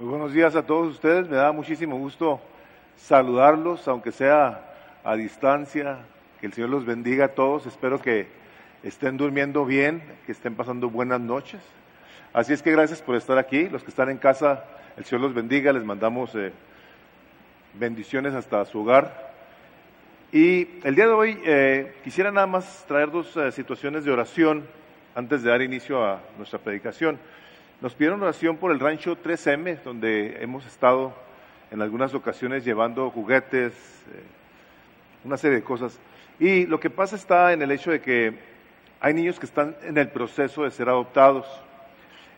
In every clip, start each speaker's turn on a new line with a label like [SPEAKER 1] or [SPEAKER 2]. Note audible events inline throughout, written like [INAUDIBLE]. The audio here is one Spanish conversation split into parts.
[SPEAKER 1] Muy buenos días a todos ustedes. Me da muchísimo gusto saludarlos, aunque sea a distancia. Que el Señor los bendiga a todos. Espero que estén durmiendo bien, que estén pasando buenas noches. Así es que gracias por estar aquí. Los que están en casa, el Señor los bendiga. Les mandamos eh, bendiciones hasta su hogar. Y el día de hoy eh, quisiera nada más traer dos eh, situaciones de oración antes de dar inicio a nuestra predicación. Nos pidieron oración por el rancho 3M, donde hemos estado en algunas ocasiones llevando juguetes, eh, una serie de cosas. Y lo que pasa está en el hecho de que hay niños que están en el proceso de ser adoptados.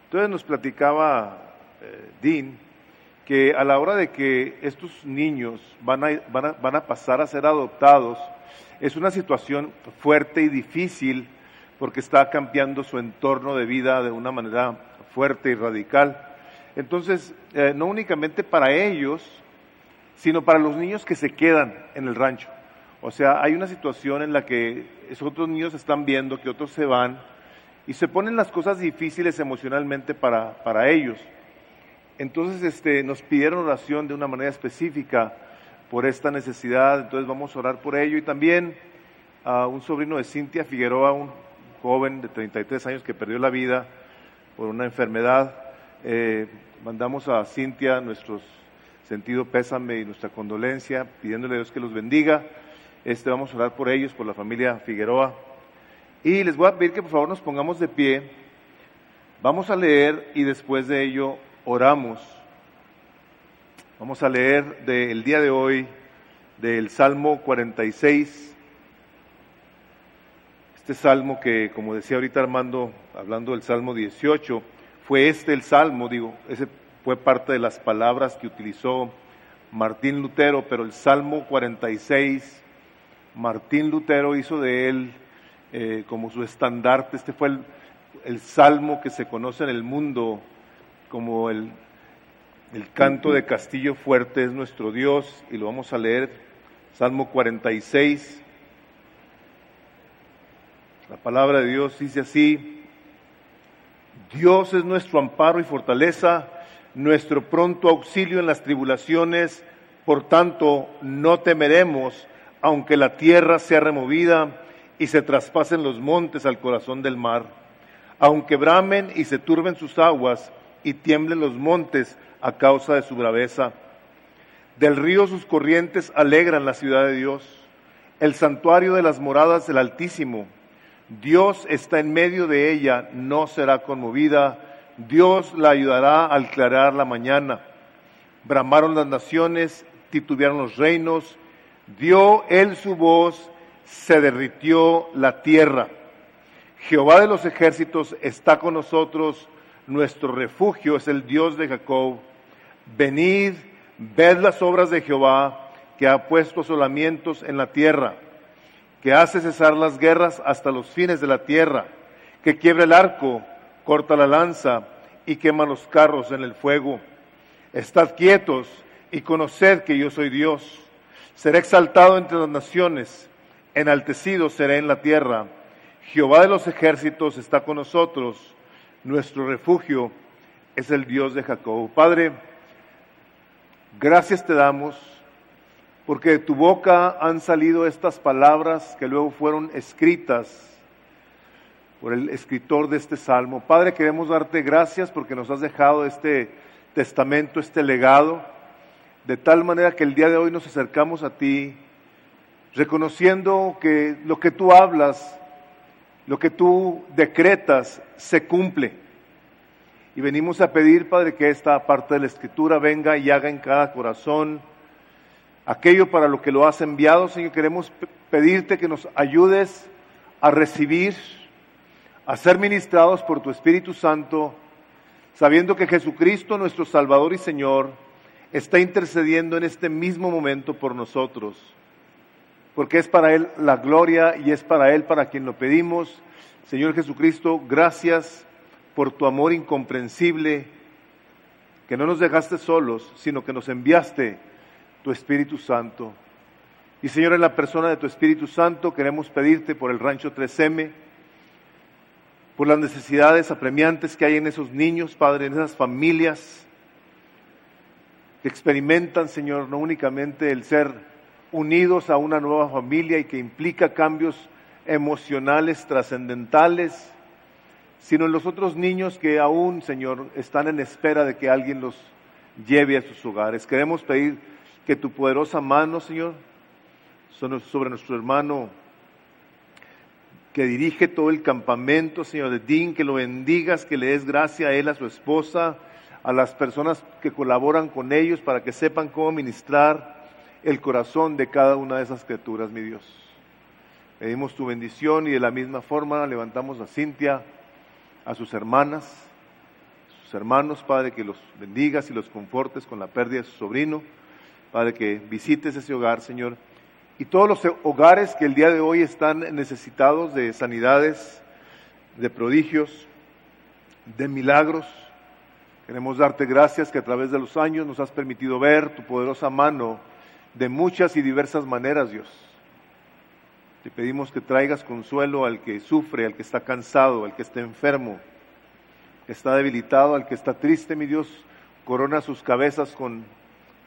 [SPEAKER 1] Entonces nos platicaba eh, Dean que a la hora de que estos niños van a, pasar a ser adoptados, es una situación fuerte y difícil porque está cambiando su entorno de vida de una manera fuerte y radical. Entonces, eh, no únicamente para ellos, sino para los niños que se quedan en el rancho. O sea, hay una situación en la que esos otros niños están viendo que otros se van y se ponen las cosas difíciles emocionalmente para, para ellos. Entonces, este, nos pidieron oración de una manera específica por esta necesidad, entonces vamos a orar por ello. Y también a un sobrino de Cintia Figueroa, un joven de 33 años que perdió la vida, por una enfermedad. Eh, mandamos a Cintia nuestro sentido pésame y nuestra condolencia, pidiéndole a Dios que los bendiga. Este, vamos a orar por ellos, por la familia Figueroa. Y les voy a pedir que por favor nos pongamos de pie. Vamos a leer y después de ello oramos. Vamos a leer del día de hoy del Salmo 46. Este salmo que, como decía ahorita Armando, hablando del Salmo 18, fue este el salmo, digo, ese fue parte de las palabras que utilizó Martín Lutero, pero el Salmo 46, Martín Lutero hizo de él eh, como su estandarte, este fue el, el, salmo que se conoce en el mundo como el, el canto de Castillo Fuerte es nuestro Dios, y lo vamos a leer, Salmo 46, la palabra de Dios dice así, Dios es nuestro amparo y fortaleza, nuestro pronto auxilio en las tribulaciones, por tanto no temeremos, aunque la tierra sea removida y se traspasen los montes al corazón del mar, aunque bramen y se turben sus aguas y tiemblen los montes a causa de su braveza. Del río sus corrientes alegran la ciudad de Dios, el santuario de las moradas del Altísimo Dios está en medio de ella, no será conmovida. Dios la ayudará al aclarar la mañana. Bramaron las naciones, titubearon los reinos. Dio él su voz, se derritió la tierra. Jehová de los ejércitos está con nosotros, nuestro refugio es el Dios de Jacob. Venid, ved las obras de Jehová, que ha puesto solamientos en la tierra que hace cesar las guerras hasta los fines de la tierra, que quiebra el arco, corta la lanza y quema los carros en el fuego. Estad quietos y conoced que yo soy Dios. Seré exaltado entre las naciones, enaltecido seré en la tierra. Jehová de los ejércitos está con nosotros, nuestro refugio es el Dios de Jacob. Padre, gracias te damos porque de tu boca han salido estas palabras que luego fueron escritas por el escritor de este salmo. Padre, queremos darte gracias porque nos has dejado este testamento, este legado, de tal manera que el día de hoy nos acercamos a ti, reconociendo que lo que tú hablas, lo que tú decretas, se cumple. Y venimos a pedir, Padre, que esta parte de la escritura venga y haga en cada corazón aquello para lo que lo has enviado, Señor. Queremos pedirte que nos ayudes a recibir, a ser ministrados por tu Espíritu Santo, sabiendo que Jesucristo, nuestro Salvador y Señor, está intercediendo en este mismo momento por nosotros, porque es para Él la gloria y es para Él para quien lo pedimos. Señor Jesucristo, gracias por tu amor incomprensible, que no nos dejaste solos, sino que nos enviaste tu Espíritu Santo. Y Señor, en la persona de tu Espíritu Santo queremos pedirte por el rancho 3M, por las necesidades apremiantes que hay en esos niños, Padre, en esas familias, que experimentan, Señor, no únicamente el ser unidos a una nueva familia y que implica cambios emocionales trascendentales, sino en los otros niños que aún, Señor, están en espera de que alguien los lleve a sus hogares. Queremos pedir que tu poderosa mano, Señor, sobre nuestro hermano que dirige todo el campamento, Señor de Dean, que lo bendigas, que le des gracia a él, a su esposa, a las personas que colaboran con ellos para que sepan cómo ministrar el corazón de cada una de esas criaturas, mi Dios. Pedimos tu bendición y de la misma forma levantamos a Cintia, a sus hermanas, sus hermanos, Padre, que los bendigas y los confortes con la pérdida de su sobrino. Padre, que visites ese hogar, Señor. Y todos los hogares que el día de hoy están necesitados de sanidades, de prodigios, de milagros. Queremos darte gracias que a través de los años nos has permitido ver tu poderosa mano de muchas y diversas maneras, Dios. Te pedimos que traigas consuelo al que sufre, al que está cansado, al que está enfermo, que está debilitado, al que está triste, mi Dios. Corona sus cabezas con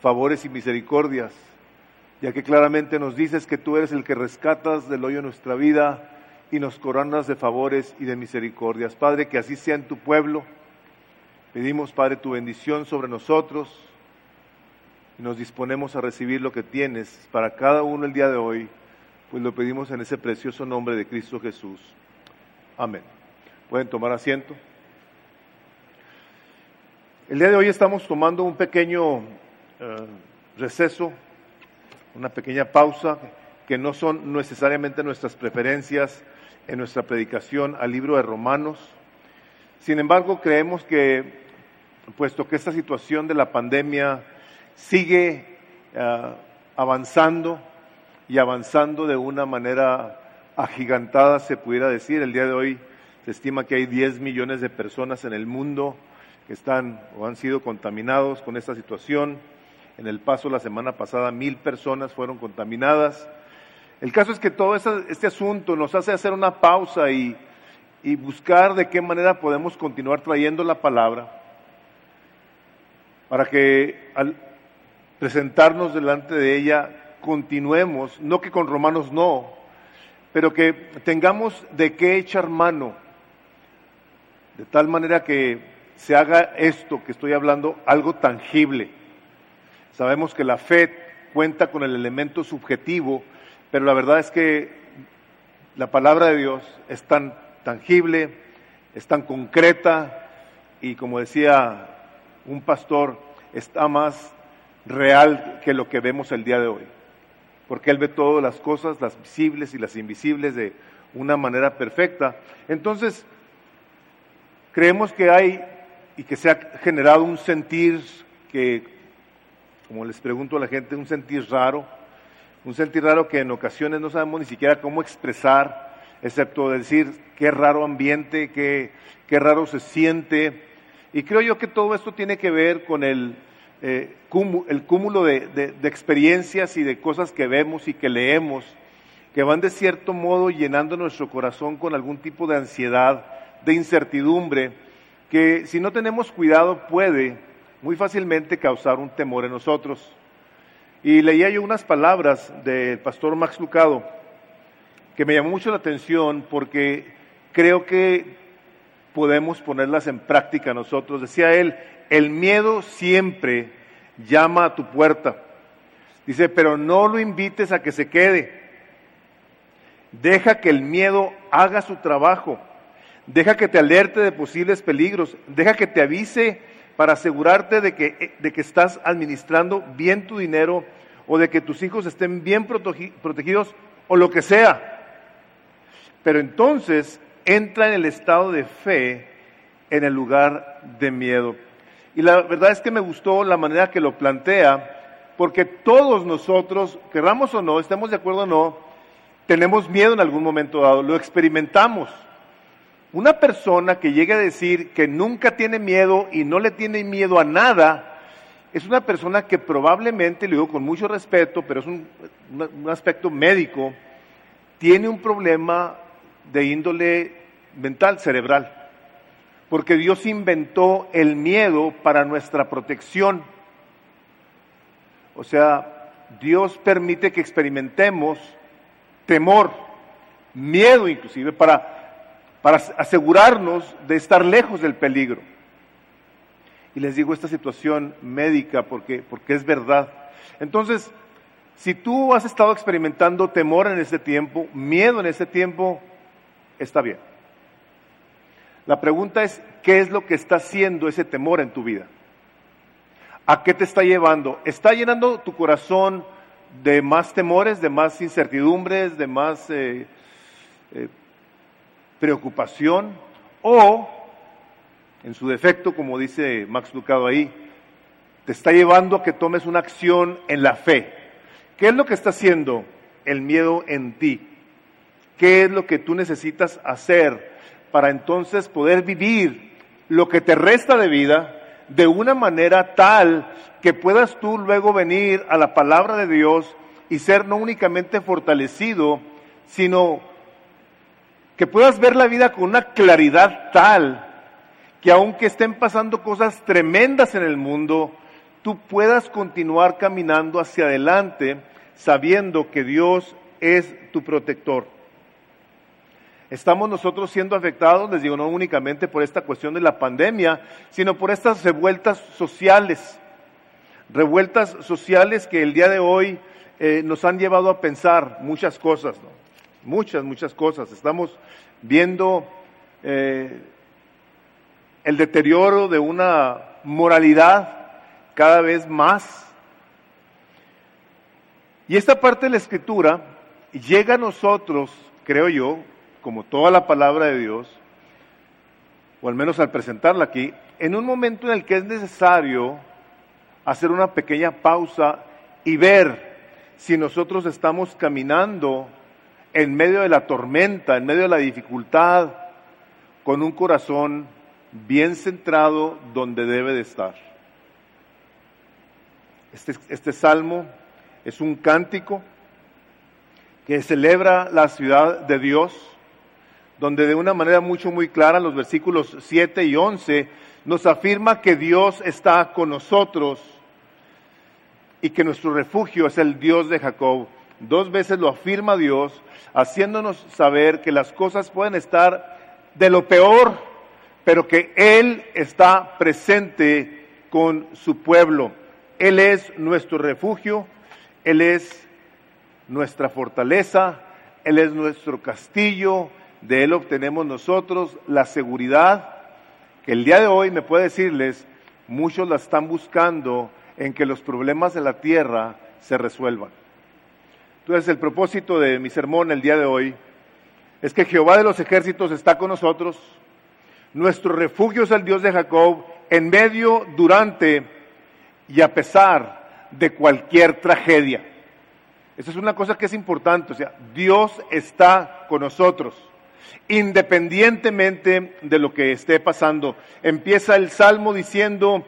[SPEAKER 1] favores y misericordias, ya que claramente nos dices que tú eres el que rescatas del hoyo nuestra vida y nos coronas de favores y de misericordias. Padre, que así sea en tu pueblo. Pedimos, Padre, tu bendición sobre nosotros y nos disponemos a recibir lo que tienes para cada uno el día de hoy pues lo pedimos en ese precioso nombre de Cristo Jesús. Amén. Pueden tomar asiento. El día de hoy estamos tomando un pequeño eh, receso, una pequeña pausa, que no son necesariamente nuestras preferencias en nuestra predicación al libro de Romanos. Sin embargo, creemos que, puesto que esta situación de la pandemia sigue eh, avanzando, y avanzando de una manera agigantada, se pudiera decir. El día de hoy se estima que hay 10 millones de personas en el mundo que están o han sido contaminados con esta situación. En el paso la semana pasada mil personas fueron contaminadas. El caso es que todo este asunto nos hace hacer una pausa y, y buscar de qué manera podemos continuar trayendo la palabra para que al presentarnos delante de ella continuemos, no que con Romanos no, pero que tengamos de qué echar mano, de tal manera que se haga esto que estoy hablando algo tangible. Sabemos que la fe cuenta con el elemento subjetivo, pero la verdad es que la palabra de Dios es tan tangible, es tan concreta y como decía un pastor, está más real que lo que vemos el día de hoy porque Él ve todas las cosas, las visibles y las invisibles, de una manera perfecta. Entonces, creemos que hay y que se ha generado un sentir que, como les pregunto a la gente, un sentir raro, un sentir raro que en ocasiones no sabemos ni siquiera cómo expresar, excepto decir qué raro ambiente, qué, qué raro se siente. Y creo yo que todo esto tiene que ver con el eh, el cúmulo de, experiencias y de cosas que vemos y que leemos, que van de cierto modo llenando nuestro corazón con algún tipo de ansiedad, de incertidumbre, que si no tenemos cuidado puede muy fácilmente causar un temor en nosotros. Y leía yo unas palabras del pastor Max Lucado que me llamó mucho la atención porque creo que podemos ponerlas en práctica nosotros. Decía él, el miedo siempre llama a tu puerta. Dice, pero no lo invites a que se quede. Deja que el miedo haga su trabajo. Deja que te alerte de posibles peligros. Deja que te avise para asegurarte de que, de que estás administrando bien tu dinero o de que tus hijos estén bien protegidos o lo que sea. Pero entonces entra en el estado de fe en el lugar de miedo. Y la verdad es que me gustó la manera que lo plantea, porque todos nosotros, querramos o no, estemos de acuerdo o no, tenemos miedo en algún momento dado, lo experimentamos. Una persona que llegue a decir que nunca tiene miedo y no le tiene miedo a nada, es una persona que probablemente, le digo con mucho respeto, pero es un, un aspecto médico, tiene un problema de índole mental, cerebral porque Dios inventó el miedo para nuestra protección. O sea, Dios permite que experimentemos temor, miedo inclusive, para, para asegurarnos de estar lejos del peligro. Y les digo esta situación médica porque, porque es verdad. Entonces, si tú has estado experimentando temor en este tiempo, miedo en este tiempo, está bien. La pregunta es, ¿qué es lo que está haciendo ese temor en tu vida? ¿A qué te está llevando? ¿Está llenando tu corazón de más temores, de más incertidumbres, de más eh, eh, preocupación? ¿O, en su defecto, como dice Max Lucado ahí, te está llevando a que tomes una acción en la fe? ¿Qué es lo que está haciendo el miedo en ti? ¿Qué es lo que tú necesitas hacer para entonces poder vivir lo que te resta de vida de una manera tal que puedas tú luego venir a la palabra de Dios y ser no únicamente fortalecido, sino que puedas ver la vida con una claridad tal que aunque estén pasando cosas tremendas en el mundo, tú puedas continuar caminando hacia adelante sabiendo que Dios es tu protector. Estamos nosotros siendo afectados, les digo, no únicamente por esta cuestión de la pandemia, sino por estas revueltas sociales. Revueltas sociales que el día de hoy eh, nos han llevado a pensar muchas cosas, muchas, muchas cosas. Estamos viendo eh, el deterioro de una moralidad cada vez más. Y esta parte de la escritura llega a nosotros, creo yo, como toda la palabra de Dios, o al menos al presentarla aquí, en un momento en el que es necesario hacer una pequeña pausa y ver si nosotros estamos caminando en medio de la tormenta, en medio de la dificultad, con un corazón bien centrado donde debe de estar. Este, este salmo es un cántico que celebra la ciudad de Dios, donde de una manera mucho muy clara, en los versículos 7 y 11, nos afirma que Dios está con nosotros y que nuestro refugio es el Dios de Jacob. Dos veces lo afirma Dios, haciéndonos saber que las cosas pueden estar de lo peor, pero que Él está presente con su pueblo. Él es nuestro refugio, Él es nuestra fortaleza, Él es nuestro castillo, de Él obtenemos nosotros la seguridad que el día de hoy me puede decirles, muchos la están buscando en que los problemas de la tierra se resuelvan. Entonces el propósito de mi sermón el día de hoy es que Jehová de los ejércitos está con nosotros, nuestro refugio es el Dios de Jacob, en medio, durante y a pesar de cualquier tragedia. Esa es una cosa que es importante, o sea, Dios está con nosotros independientemente de lo que esté pasando. Empieza el Salmo diciendo,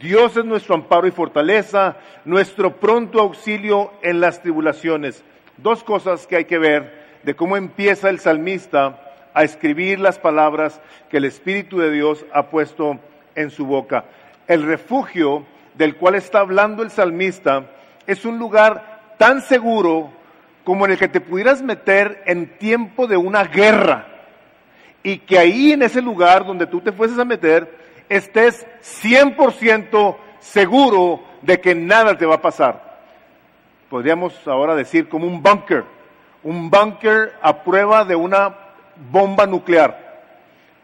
[SPEAKER 1] Dios es nuestro amparo y fortaleza, nuestro pronto auxilio en las tribulaciones. Dos cosas que hay que ver de cómo empieza el salmista a escribir las palabras que el Espíritu de Dios ha puesto en su boca. El refugio del cual está hablando el salmista es un lugar tan seguro como en el que te pudieras meter en tiempo de una guerra y que ahí en ese lugar donde tú te fueses a meter estés 100% seguro de que nada te va a pasar. Podríamos ahora decir como un bunker, un bunker a prueba de una bomba nuclear,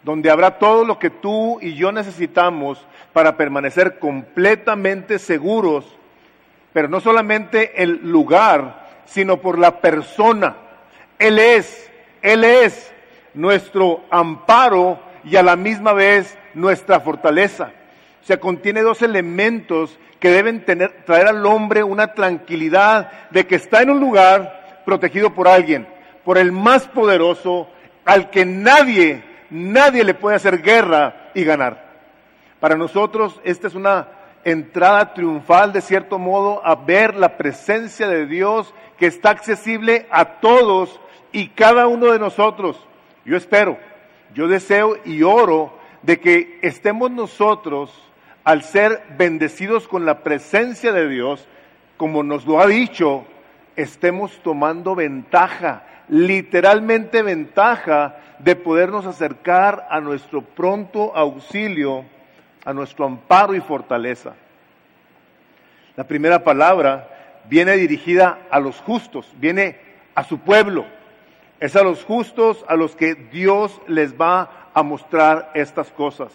[SPEAKER 1] donde habrá todo lo que tú y yo necesitamos para permanecer completamente seguros, pero no solamente el lugar, sino por la persona. Él es, Él es nuestro amparo y a la misma vez nuestra fortaleza. O sea, contiene dos elementos que deben tener, traer al hombre una tranquilidad de que está en un lugar protegido por alguien, por el más poderoso, al que nadie, nadie le puede hacer guerra y ganar. Para nosotros esta es una entrada triunfal, de cierto modo, a ver la presencia de Dios que está accesible a todos y cada uno de nosotros. Yo espero, yo deseo y oro de que estemos nosotros, al ser bendecidos con la presencia de Dios, como nos lo ha dicho, estemos tomando ventaja, literalmente ventaja de podernos acercar a nuestro pronto auxilio, a nuestro amparo y fortaleza. La primera palabra viene dirigida a los justos, viene a su pueblo. Es a los justos a los que Dios les va a mostrar estas cosas.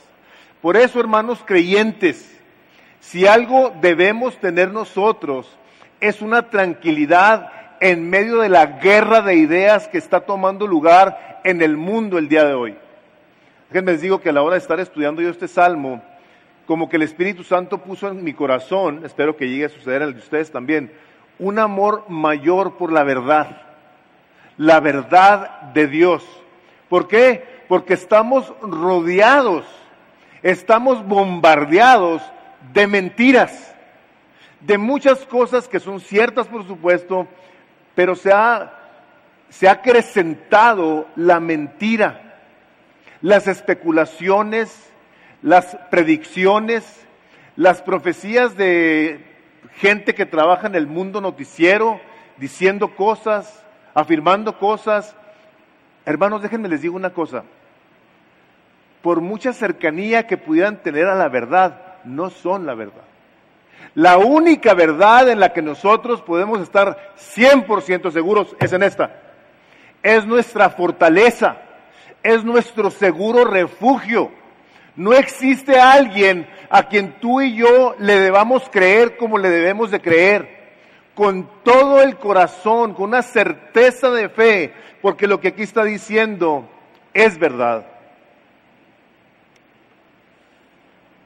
[SPEAKER 1] Por eso, hermanos creyentes, si algo debemos tener nosotros es una tranquilidad en medio de la guerra de ideas que está tomando lugar en el mundo el día de hoy. Les digo que a la hora de estar estudiando yo este salmo, como que el Espíritu Santo puso en mi corazón, espero que llegue a suceder en el de ustedes también, un amor mayor por la verdad, la verdad de Dios. ¿Por qué? Porque estamos rodeados, estamos bombardeados de mentiras, de muchas cosas que son ciertas, por supuesto, pero se ha, se ha acrecentado la mentira, las especulaciones, las predicciones, las profecías de gente que trabaja en el mundo noticiero, diciendo cosas, afirmando cosas. Hermanos, déjenme les digo una cosa. Por mucha cercanía que pudieran tener a la verdad, no son la verdad. La única verdad en la que nosotros podemos estar 100% seguros es en esta. Es nuestra fortaleza, es nuestro seguro refugio no existe alguien a quien tú y yo le debamos creer como le debemos de creer, con todo el corazón, con una certeza de fe, porque lo que aquí está diciendo es verdad.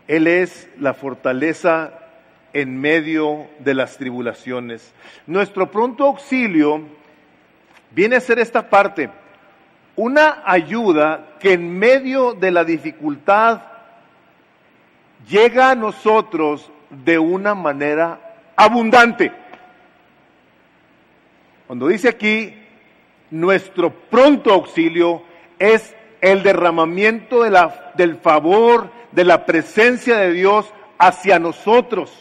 [SPEAKER 1] Él es la fortaleza en medio de las tribulaciones. Nuestro pronto auxilio viene a ser esta parte una ayuda que en medio de la dificultad llega a nosotros de una manera abundante. Cuando dice aquí, nuestro pronto auxilio es el derramamiento del favor, de la presencia de Dios hacia nosotros.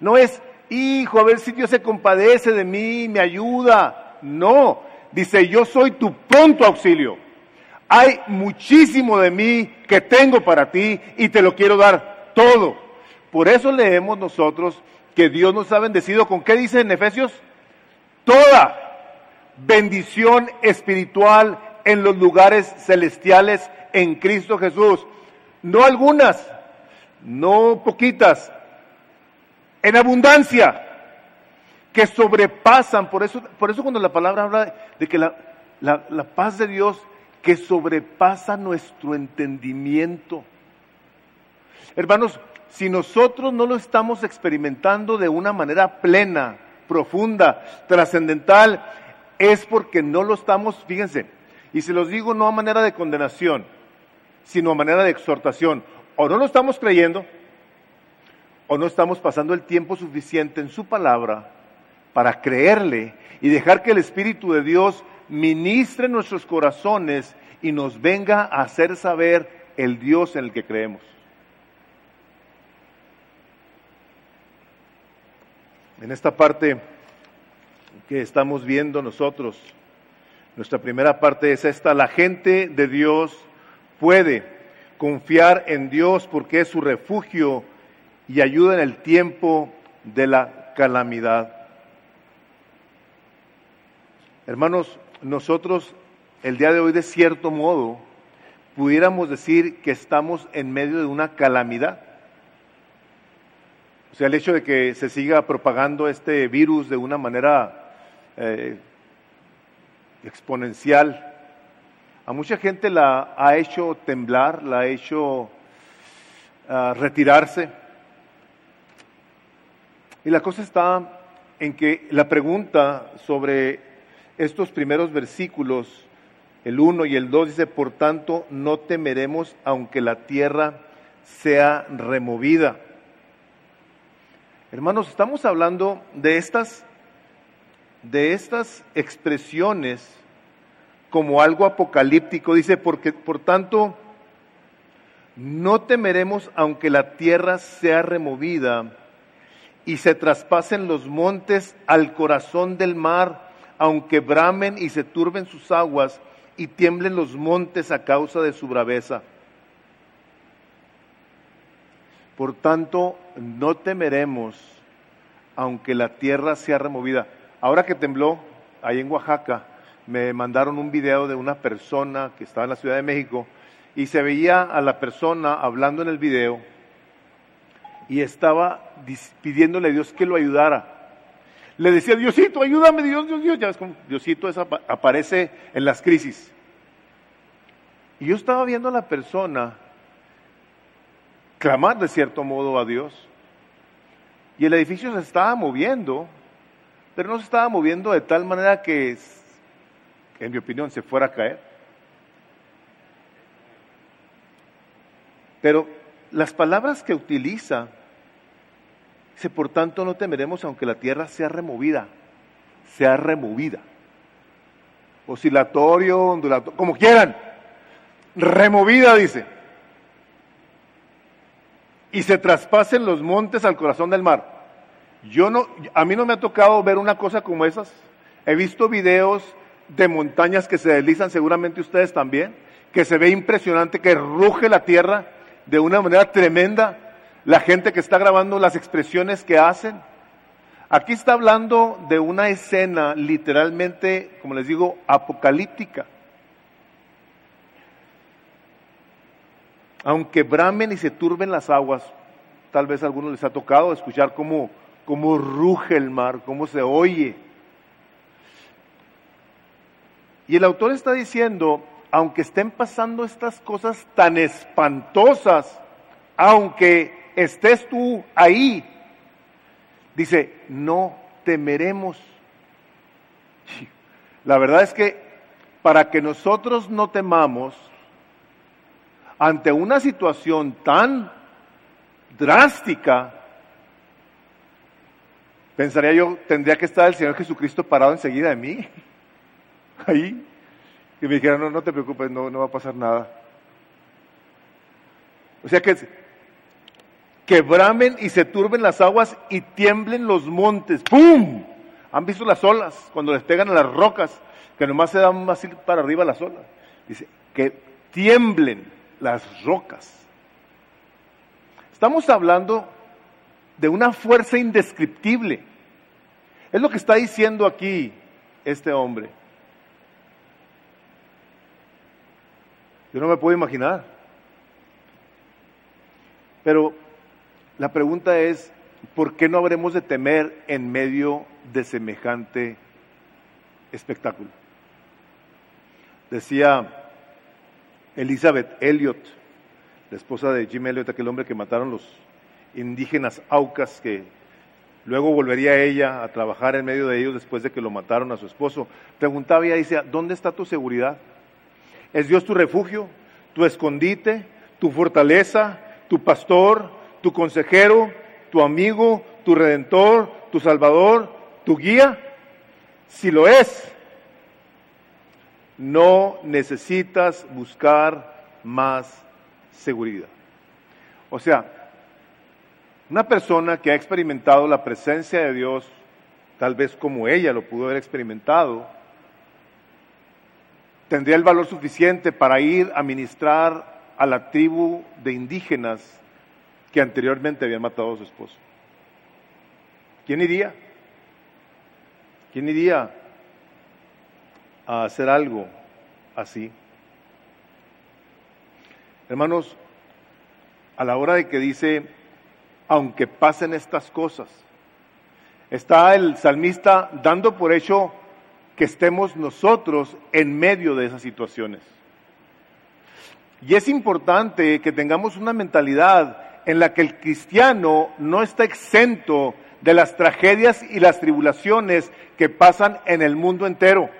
[SPEAKER 1] No es, hijo, a ver si Dios se compadece de mí, me ayuda. No, dice, yo soy tu pronto auxilio. Hay muchísimo de mí que tengo para ti y te lo quiero dar todo. Por eso leemos nosotros que Dios nos ha bendecido con qué dice en Efesios? Toda bendición espiritual en los lugares celestiales en Cristo Jesús. No algunas, no poquitas, en abundancia que sobrepasan, por eso, por eso cuando la palabra habla de que la, la paz de Dios que sobrepasa nuestro entendimiento. Hermanos, si nosotros no lo estamos experimentando de una manera plena, profunda, trascendental, es porque no lo estamos, fíjense, y se los digo no a manera de condenación, sino a manera de exhortación, o no lo estamos creyendo, o no estamos pasando el tiempo suficiente en su palabra para creerle y dejar que el Espíritu de Dios ministre nuestros corazones y nos venga a hacer saber el Dios en el que creemos. En esta parte que estamos viendo nosotros, nuestra primera parte es esta, la gente de Dios puede confiar en Dios porque es su refugio y ayuda en el tiempo de la calamidad. Hermanos, nosotros el día de hoy de cierto modo pudiéramos decir que estamos en medio de una calamidad. O sea, el hecho de que se siga propagando este virus de una manera eh, exponencial, a mucha gente la ha hecho temblar, la ha hecho ah, retirarse. Y la cosa está en que la pregunta sobre estos primeros versículos, el 1 y el 2, dice, por tanto, no temeremos aunque la tierra sea removida. Hermanos, estamos hablando de estas, de estas expresiones como algo apocalíptico. Dice, porque, por tanto, no temeremos aunque la tierra sea removida y se traspasen los montes al corazón del mar, aunque bramen y se turben sus aguas y tiemblen los montes a causa de su braveza. Por tanto, no temeremos, aunque la tierra sea removida. Ahora que tembló, ahí en Oaxaca, me mandaron un video de una persona que estaba en la Ciudad de México y se veía a la persona hablando en el video y estaba pidiéndole a Dios que lo ayudara. Le decía, Diosito, ayúdame, Dios, Dios, Dios. Ya ves como Diosito aparece en las crisis. Y yo estaba viendo a la persona clamar de cierto modo a Dios. Y el edificio se estaba moviendo, pero no se estaba moviendo de tal manera que, en mi opinión, se fuera a caer. Pero las palabras que utiliza, dice, por tanto no temeremos aunque la tierra sea removida, sea removida. Oscilatorio, ondulatorio, como quieran. Removida, dice. Y se traspasen los montes al corazón del mar. Yo no, a mí no me ha tocado ver una cosa como esas. He visto videos de montañas que se deslizan, seguramente ustedes también, que se ve impresionante, que ruge la tierra de una manera tremenda. La gente que está grabando las expresiones que hacen. Aquí está hablando de una escena literalmente, como les digo, apocalíptica. Aunque bramen y se turben las aguas, tal vez a algunos les ha tocado escuchar cómo, cómo ruge el mar, cómo se oye. Y el autor está diciendo, aunque estén pasando estas cosas tan espantosas, aunque estés tú ahí, dice, no temeremos. La verdad es que para que nosotros no temamos ante una situación tan drástica, pensaría yo, tendría que estar el Señor Jesucristo parado enseguida de mí, [LAUGHS] ahí, y me dijera, no, no te preocupes, no, no va a pasar nada. O sea que, que bramen y se turben las aguas y tiemblen los montes. ¡Pum! ¿Han visto las olas cuando les pegan a las rocas? Que nomás se dan más para arriba las olas. Dice, que tiemblen las rocas. Estamos hablando de una fuerza indescriptible. Es lo que está diciendo aquí este hombre. Yo no me puedo imaginar. Pero la pregunta es, ¿por qué no habremos de temer en medio de semejante espectáculo? Decía Elizabeth Elliot, la esposa de Jim Elliot, aquel hombre que mataron los indígenas aucas, que luego volvería ella a trabajar en medio de ellos después de que lo mataron a su esposo, preguntaba y decía, ¿dónde está tu seguridad? ¿Es Dios tu refugio, tu escondite, tu fortaleza, tu pastor, tu consejero, tu amigo, tu redentor, tu salvador, tu guía? Si lo es, no necesitas buscar más seguridad. O sea, una persona que ha experimentado la presencia de Dios, tal vez como ella lo pudo haber experimentado, tendría el valor suficiente para ir a ministrar a la tribu de indígenas que anteriormente habían matado a su esposo. ¿Quién iría? ¿Quién iría a hacer algo así? Hermanos, a la hora de que dice, aunque pasen estas cosas, está el salmista dando por hecho que estemos nosotros en medio de esas situaciones. Y es importante que tengamos una mentalidad en la que el cristiano no está exento de las tragedias y las tribulaciones que pasan en el mundo entero.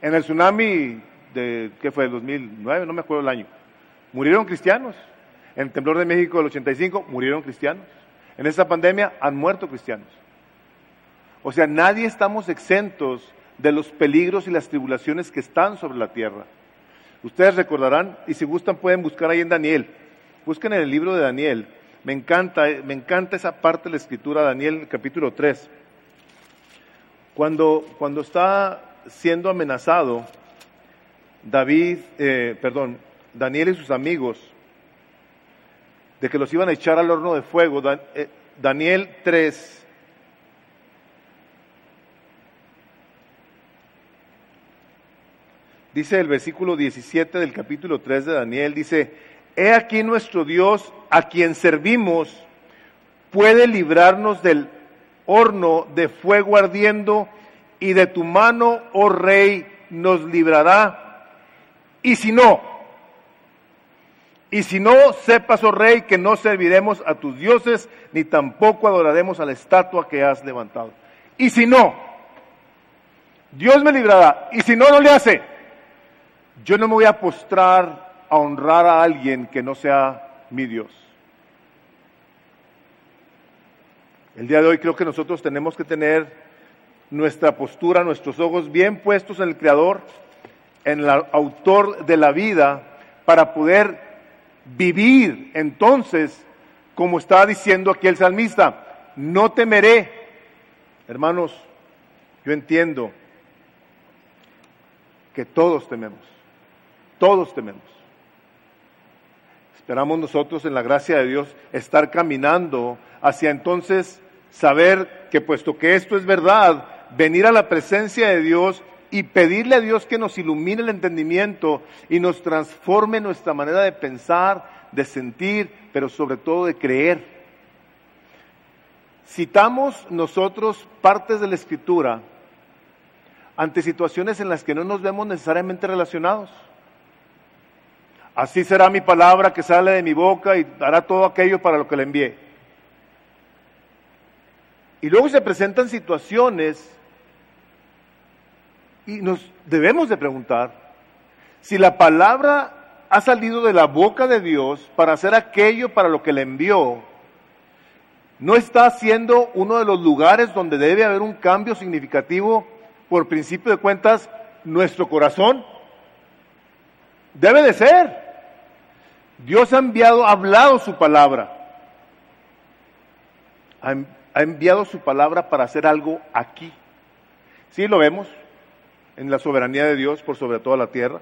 [SPEAKER 1] En el tsunami de, ¿qué fue? El 2009, no me acuerdo el año. Murieron cristianos. En el temblor de México del 85 murieron cristianos. En esta pandemia han muerto cristianos. O sea, nadie estamos exentos de los peligros y las tribulaciones que están sobre la tierra. Ustedes recordarán, y si gustan pueden buscar ahí en Daniel. Busquen en el libro de Daniel. me encanta, me encanta esa parte de la escritura, Daniel capítulo 3. Cuando, cuando está siendo amenazado, David, eh, perdón, Daniel y sus amigos, de que los iban a echar al horno de fuego, eh, Daniel 3, dice el versículo 17 del capítulo 3 de Daniel, dice, He aquí nuestro Dios a quien servimos puede librarnos del horno de fuego ardiendo y de tu mano, oh rey, nos librará. Y si no, y si no, sepas, oh rey, que no serviremos a tus dioses, ni tampoco adoraremos a la estatua que has levantado. Y si no, Dios me librará. Y si no, no le hace. Yo no me voy a postrar a honrar a alguien que no sea mi Dios. El día de hoy creo que nosotros tenemos que tener nuestra postura, nuestros ojos bien puestos en el Creador, en el autor de la vida, para poder vivir entonces, como estaba diciendo aquí el salmista, no temeré. Hermanos, yo entiendo que todos tememos, todos tememos. Esperamos nosotros en la gracia de Dios estar caminando hacia entonces saber que puesto que esto es verdad, venir a la presencia de Dios y pedirle a Dios que nos ilumine el entendimiento y nos transforme nuestra manera de pensar, de sentir, pero sobre todo de creer. Citamos nosotros partes de la escritura ante situaciones en las que no nos vemos necesariamente relacionados. Así será mi palabra que sale de mi boca y hará todo aquello para lo que le envié. Y luego se presentan situaciones y nos debemos de preguntar si la palabra ha salido de la boca de Dios para hacer aquello para lo que le envió, no está siendo uno de los lugares donde debe haber un cambio significativo por principio de cuentas nuestro corazón. Debe de ser. Dios ha enviado, ha hablado su palabra. Ha, enviado su palabra para hacer algo aquí. Sí, lo vemos en la soberanía de Dios por sobre toda la tierra.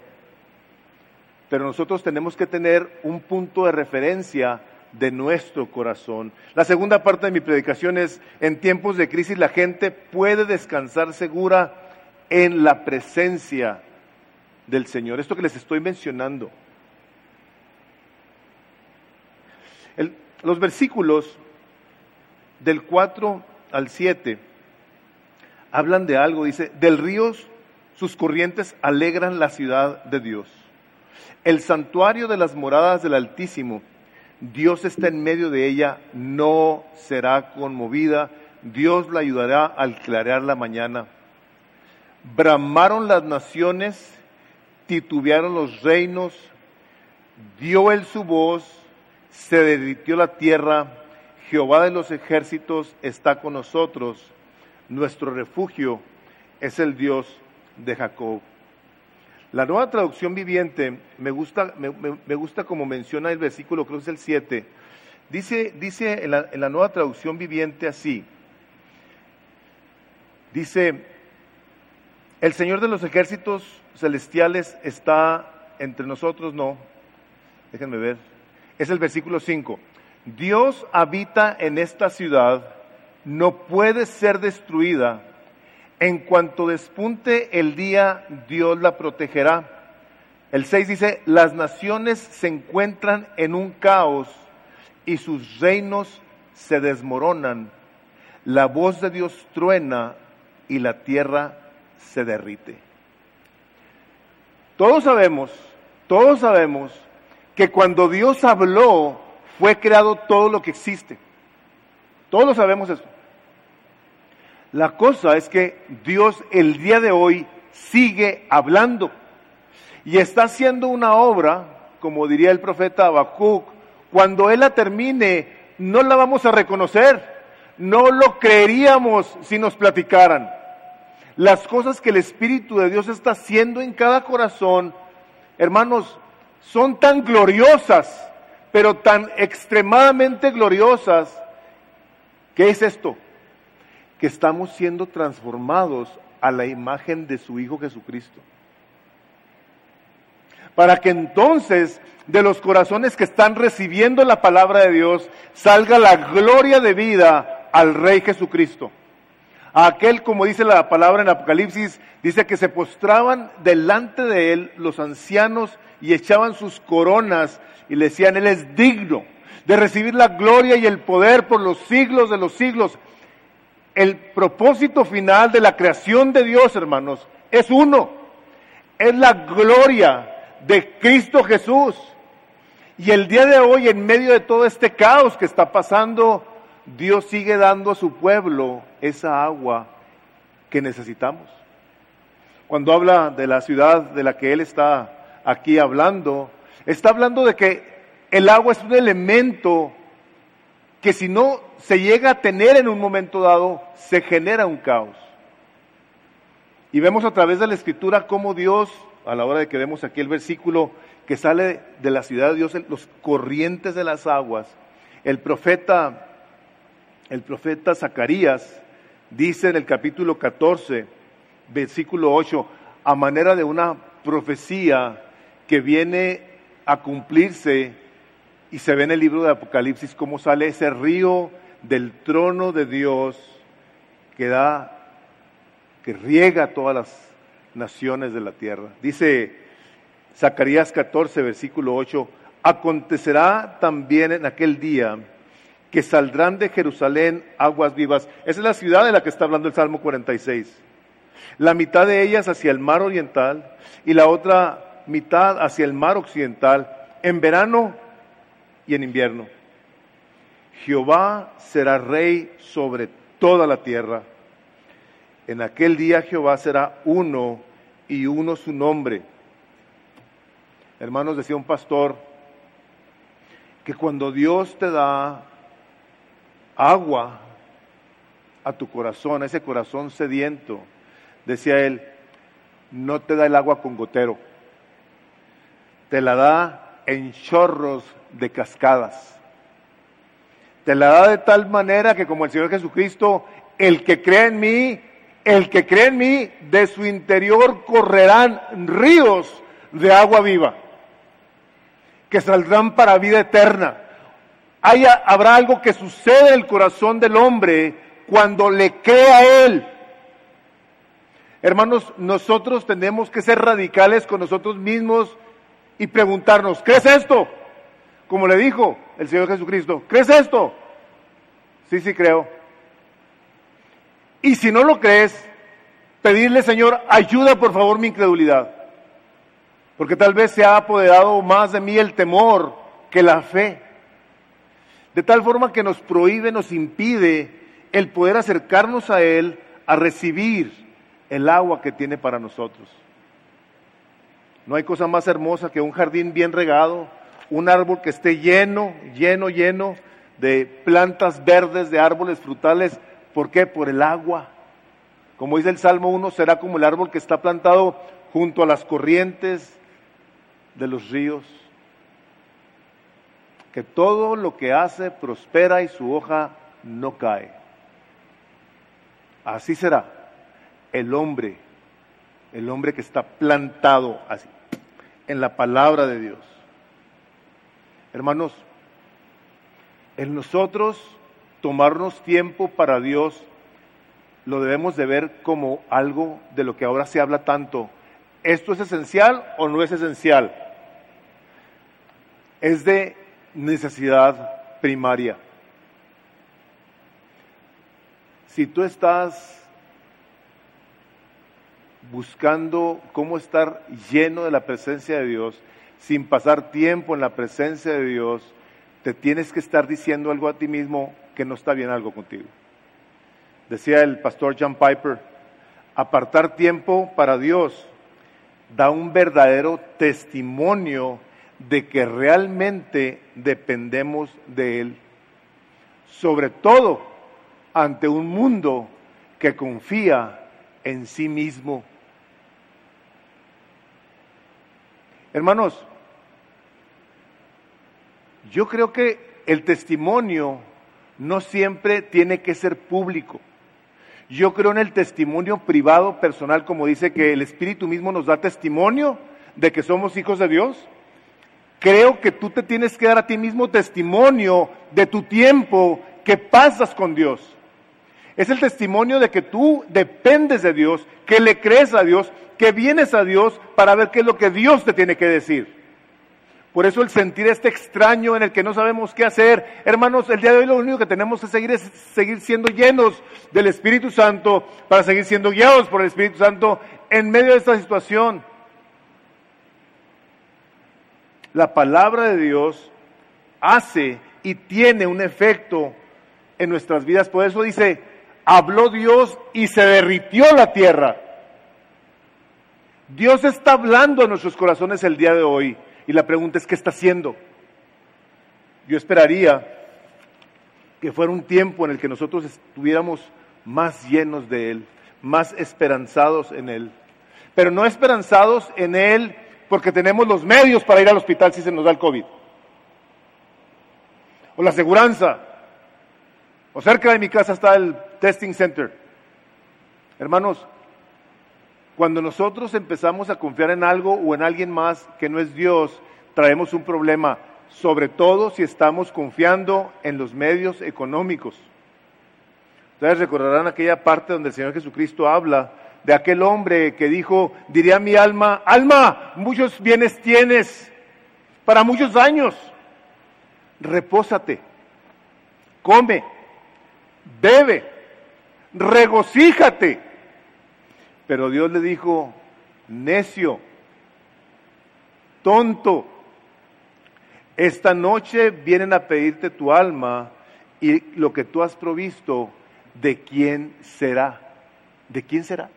[SPEAKER 1] Pero nosotros tenemos que tener un punto de referencia de nuestro corazón. La segunda parte de mi predicación es, en tiempos de crisis la gente puede descansar segura en la presencia del Señor. Esto que les estoy mencionando. los versículos del 4 al 7 hablan de algo, dice, del río sus corrientes alegran la ciudad de Dios. El santuario de las moradas del Altísimo, Dios está en medio de ella, no será conmovida, Dios la ayudará al clarear la mañana. Bramaron las naciones, titubearon los reinos, dio él su voz, se derritió la tierra, Jehová de los ejércitos está con nosotros, nuestro refugio es el Dios de Jacob. La nueva traducción viviente me gusta, me, gusta como menciona el versículo, creo que es el 7. Dice, dice en, la, en la nueva traducción viviente así. Dice, el Señor de los ejércitos celestiales está entre nosotros, no. Déjenme ver es el versículo 5. Dios habita en esta ciudad, no puede ser destruida. En cuanto despunte el día, Dios la protegerá. El 6 dice, las naciones se encuentran en un caos y sus reinos se desmoronan. La voz de Dios truena y la tierra se derrite. Todos sabemos, todos sabemos que cuando Dios habló fue creado todo lo que existe. Todos sabemos eso. La cosa es que Dios el día de hoy sigue hablando y está haciendo una obra, como diría el profeta Habacuc, cuando Él la termine, no la vamos a reconocer, no lo creeríamos si nos platicaran. Las cosas que el Espíritu de Dios está haciendo en cada corazón, hermanos, son tan gloriosas, pero tan extremadamente gloriosas. ¿Qué es esto? Que estamos siendo transformados a la imagen de su Hijo Jesucristo. Para que entonces de los corazones que están recibiendo la palabra de Dios salga la gloria de vida al Rey Jesucristo. A aquel, como dice la palabra en Apocalipsis, dice que se postraban delante de él los ancianos y echaban sus coronas y le decían, Él es digno de recibir la gloria y el poder por los siglos de los siglos. El propósito final de la creación de Dios, hermanos, es uno. Es la gloria de Cristo Jesús. Y el día de hoy, en medio de todo este caos que está pasando, Dios sigue dando a su pueblo esa agua que necesitamos. Cuando habla de la ciudad de la que Él está aquí hablando, está hablando de que el agua es un elemento que si no se llega a tener en un momento dado, se genera un caos. Y vemos a través de la escritura cómo Dios, a la hora de que vemos aquí el versículo, que sale de la ciudad de Dios, los corrientes de las aguas. El profeta, el profeta Zacarías dice en el capítulo 14, versículo 8, a manera de una profecía que viene a cumplirse y se ve en el libro de Apocalipsis cómo sale ese río del trono de Dios que da, que riega todas las naciones de la tierra. Dice Zacarías 14, versículo 8, acontecerá también en aquel día que saldrán de Jerusalén aguas vivas. Esa es la ciudad de la que está hablando el Salmo 46. La mitad de ellas hacia el mar oriental y la otra mitad hacia el mar occidental, en verano y en invierno. Jehová será rey sobre toda la tierra. En aquel día Jehová será uno y uno su nombre Hermanos, decía un pastor que cuando Dios te da agua a tu corazón, a ese corazón sediento, decía él, no te da el agua con gotero, te la da en chorros de cascadas. Te la da de tal manera que como el Señor Jesucristo, el que cree en mí, el que cree en mí, de su interior correrán ríos de agua viva que saldrán para vida eterna. habrá algo que sucede en el corazón del hombre cuando le cree a Él. Hermanos, nosotros tenemos que ser radicales con nosotros mismos y preguntarnos, ¿crees esto? Como le dijo el Señor Jesucristo, ¿crees esto? Sí, sí creo. Y si no lo crees, pedirle, Señor, ayuda por favor mi incredulidad porque tal vez se ha apoderado más de mí el temor que la fe. De tal forma que nos prohíbe, nos impide el poder acercarnos a Él a recibir el agua que tiene para nosotros. No hay cosa más hermosa que un jardín bien regado, un árbol que esté lleno, lleno, lleno de plantas verdes, de árboles frutales. ¿Por qué? Por el agua. Como dice el Salmo 1, será como el árbol que está plantado junto a las corrientes de los ríos, que todo lo que hace prospera y su hoja no cae. Así será el hombre, el hombre que está plantado así, en la palabra de Dios. Hermanos, en nosotros tomarnos tiempo para Dios lo debemos de ver como algo de lo que ahora se habla tanto. ¿Esto es esencial o no es esencial? es de necesidad primaria. Si tú estás buscando cómo estar lleno de la presencia de Dios, sin pasar tiempo en la presencia de Dios, te tienes que estar diciendo algo a ti mismo que no está bien algo contigo. Decía el pastor John Piper, apartar tiempo para Dios da un verdadero testimonio de que realmente dependemos de Él, sobre todo ante un mundo que confía en sí mismo. Hermanos, Yo creo que el testimonio no siempre tiene que ser público. Yo creo en el testimonio privado, personal, como dice que el Espíritu mismo nos da testimonio de que somos hijos de Dios. Creo que tú te tienes que dar a ti mismo testimonio de tu tiempo que pasas con Dios. Es el testimonio de que tú dependes de Dios, que le crees a Dios, que vienes a Dios para ver qué es lo que Dios te tiene que decir. Por eso el sentir este extraño en el que no sabemos qué hacer. Hermanos, el día de hoy lo único que tenemos que seguir es seguir siendo llenos del Espíritu Santo para seguir siendo guiados por el Espíritu Santo en medio de esta situación. La palabra de Dios hace y tiene un efecto en nuestras vidas. Por eso dice, habló Dios y se derritió la tierra. Dios está hablando a nuestros corazones el día de hoy. Y la pregunta es, ¿qué está haciendo? Yo esperaría que fuera un tiempo en el que nosotros estuviéramos más llenos de Él, más esperanzados en Él. Pero no esperanzados en Él porque tenemos los medios para ir al hospital si se nos da el COVID. O la aseguranza. O cerca de mi casa está el testing center. Hermanos, cuando nosotros empezamos a confiar en algo o en alguien más que no es Dios, traemos un problema, sobre todo si estamos confiando en los medios económicos. Ustedes recordarán aquella parte donde el Señor Jesucristo habla de aquel hombre que dijo, diría mi alma, alma, muchos bienes tienes para muchos años, repósate, come, bebe, regocíjate pero Dios le dijo, necio, tonto, esta noche vienen a pedirte tu alma y lo que tú has provisto, ¿de quién será? ¿De quién será?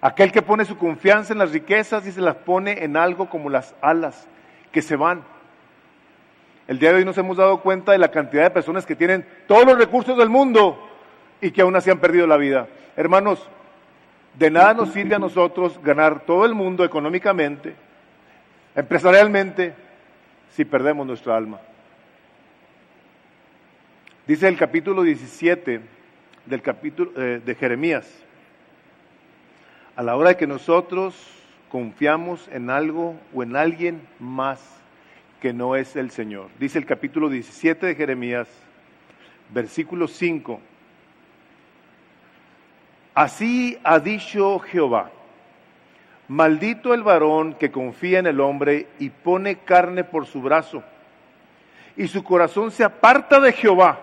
[SPEAKER 1] Aquel que pone su confianza en las riquezas y se las pone en algo como las alas que se van. El día de hoy nos hemos dado cuenta de la cantidad de personas que tienen todos los recursos del mundo, y que aún así han perdido la vida. Hermanos, de nada nos sirve a nosotros ganar todo el mundo económicamente, empresarialmente, si perdemos nuestra alma. Dice el capítulo 17 del capítulo eh, de Jeremías, a la hora de que nosotros confiamos en algo o en alguien más que no es el Señor. Dice el capítulo 17 de Jeremías, versículo 5 Así ha dicho Jehová, maldito el varón que confía en el hombre y pone carne por su brazo, y su corazón se aparta de Jehová.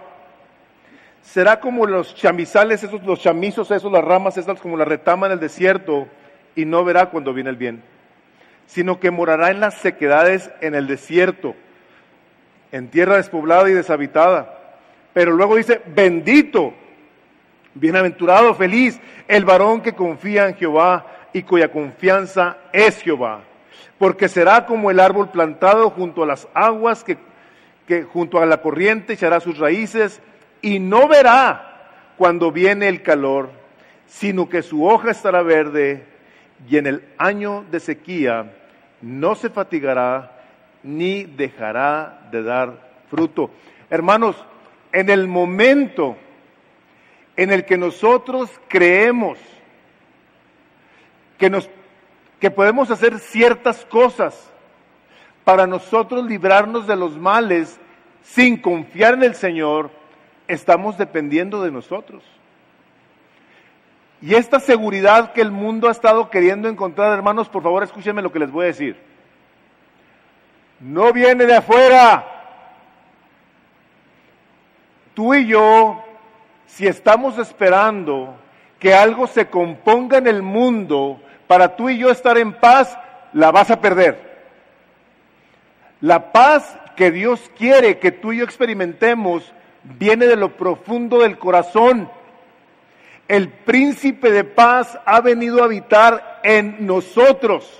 [SPEAKER 1] Será como los chamizales, esos, los chamizos, esos, las ramas, esas como la retama en el desierto, y no verá cuando viene el bien, sino que morará en las sequedades en el desierto, en tierra despoblada y deshabitada. Pero luego dice, bendito Bienaventurado, feliz, el varón que confía en Jehová y cuya confianza es Jehová. Porque será como el árbol plantado junto a las aguas, que, que junto a la corriente echará sus raíces y no verá cuando viene el calor, sino que su hoja estará verde y en el año de sequía no se fatigará ni dejará de dar fruto. Hermanos, en el momento en el que nosotros creemos que, nos, que podemos hacer ciertas cosas para nosotros librarnos de los males sin confiar en el Señor, estamos dependiendo de nosotros. Y esta seguridad que el mundo ha estado queriendo encontrar, hermanos, por favor escúchenme lo que les voy a decir. No viene de afuera. Tú y yo si estamos esperando que algo se componga en el mundo para tú y yo estar en paz, la vas a perder. La paz que Dios quiere que tú y yo experimentemos viene de lo profundo del corazón. El príncipe de paz ha venido a habitar en nosotros.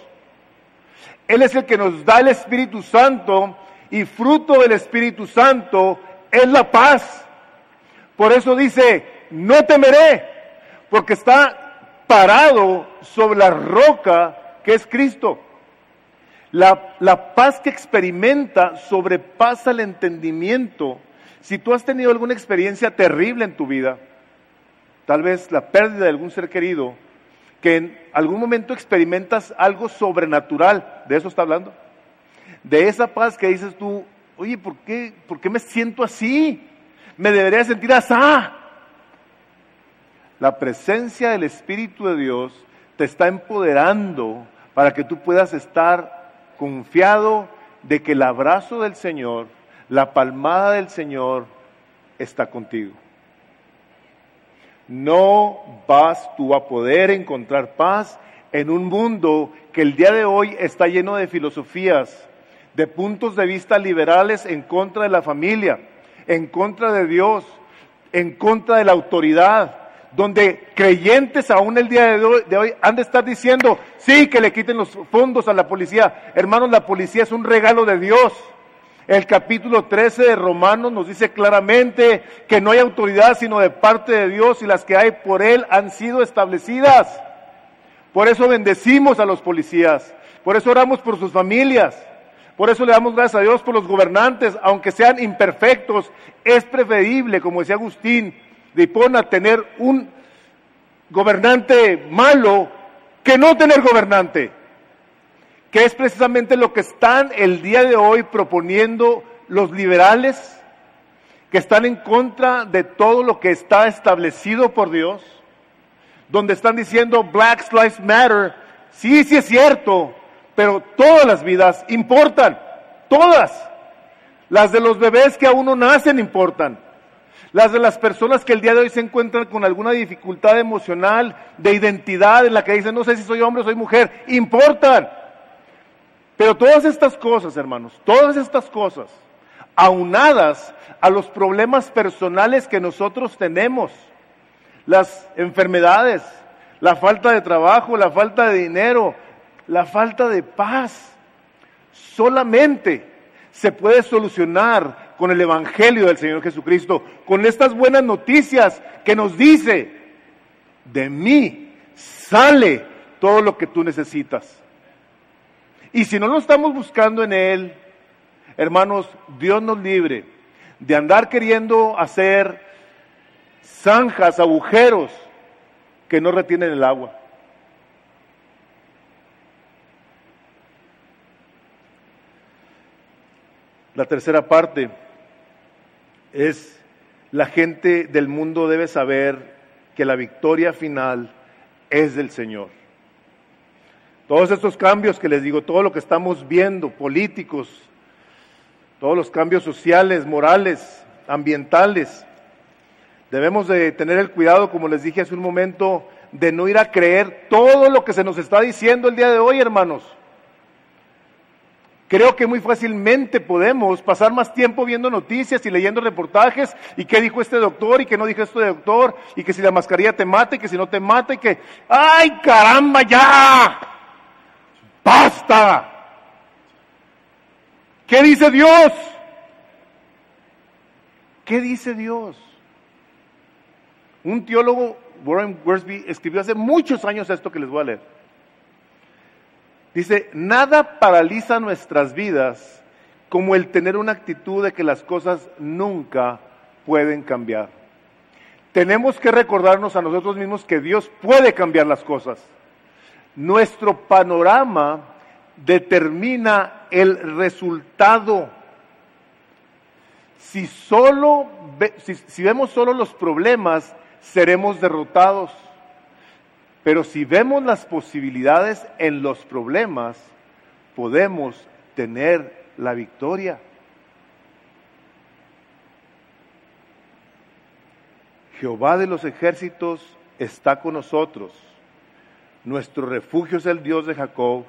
[SPEAKER 1] Él es el que nos da el Espíritu Santo y fruto del Espíritu Santo es la paz. Por eso dice, no temeré, porque está parado sobre la roca que es Cristo. La, la paz que experimenta sobrepasa el entendimiento. Si tú has tenido alguna experiencia terrible en tu vida, tal vez la pérdida de algún ser querido, que en algún momento experimentas algo sobrenatural, de eso está hablando. De esa paz que dices tú, oye, ¿por qué, ¿por qué me siento así? Me debería sentir así. La presencia del Espíritu de Dios te está empoderando para que tú puedas estar confiado de que el abrazo del Señor, la palmada del Señor está contigo. No vas tú a poder encontrar paz en un mundo que el día de hoy está lleno de filosofías, de puntos de vista liberales en contra de la familia, en contra de Dios, en contra de la autoridad, donde creyentes aún el día de hoy, han de estar diciendo, sí, que le quiten los fondos a la policía. Hermanos, la policía es un regalo de Dios. El capítulo 13 de Romanos nos dice claramente que no hay autoridad sino de parte de Dios y las que hay por Él han sido establecidas. Por eso bendecimos a los policías, por eso oramos por sus familias, por eso le damos gracias a Dios por los gobernantes, aunque sean imperfectos, es preferible, como decía Agustín, de Hipona, tener un gobernante malo que no tener gobernante que es precisamente lo que están el día de hoy proponiendo los liberales, que están en contra de todo lo que está establecido por Dios, donde están diciendo Black Lives Matter, sí, sí es cierto, pero todas las vidas importan, todas. Las de los bebés que aún no nacen importan. Las de las personas que el día de hoy se encuentran con alguna dificultad emocional, de identidad, en la que dicen, no sé si soy hombre o soy mujer, importan. Pero todas estas cosas, hermanos, todas estas cosas, aunadas a los problemas personales que nosotros tenemos, las enfermedades, la falta de trabajo, la falta de dinero, la falta de paz, solamente se puede solucionar con el Evangelio del Señor Jesucristo, con estas buenas noticias que nos dice, de mí sale todo lo que tú necesitas. Y si no lo estamos buscando en Él, hermanos, Dios nos libre de andar queriendo hacer zanjas, agujeros que no retienen el agua. La tercera parte es la gente del mundo debe saber que la victoria final es del Señor. Todos estos cambios que les digo, todo lo que estamos viendo, políticos, todos los cambios sociales, morales, ambientales, debemos de tener el cuidado, como les dije hace un momento, de no ir a creer todo lo que se nos está diciendo el día de hoy, hermanos. Creo que muy fácilmente podemos pasar más tiempo viendo noticias y leyendo reportajes y qué dijo este doctor y qué no dijo este doctor y que si la mascarilla te mata y que si no te mata y que, ¡ay caramba ya! Basta. ¿Qué dice Dios? ¿Qué dice Dios? Un teólogo, Warren Worsby, escribió hace muchos años esto que les voy a leer. Dice, nada paraliza nuestras vidas como el tener una actitud de que las cosas nunca pueden cambiar. Tenemos que recordarnos a nosotros mismos que Dios puede cambiar las cosas nuestro panorama determina el resultado. Si, solo, si, vemos solo los problemas, seremos derrotados. Pero si vemos las posibilidades en los problemas, podemos tener la victoria. Jehová de los ejércitos está con nosotros nuestro refugio es el Dios de Jacob.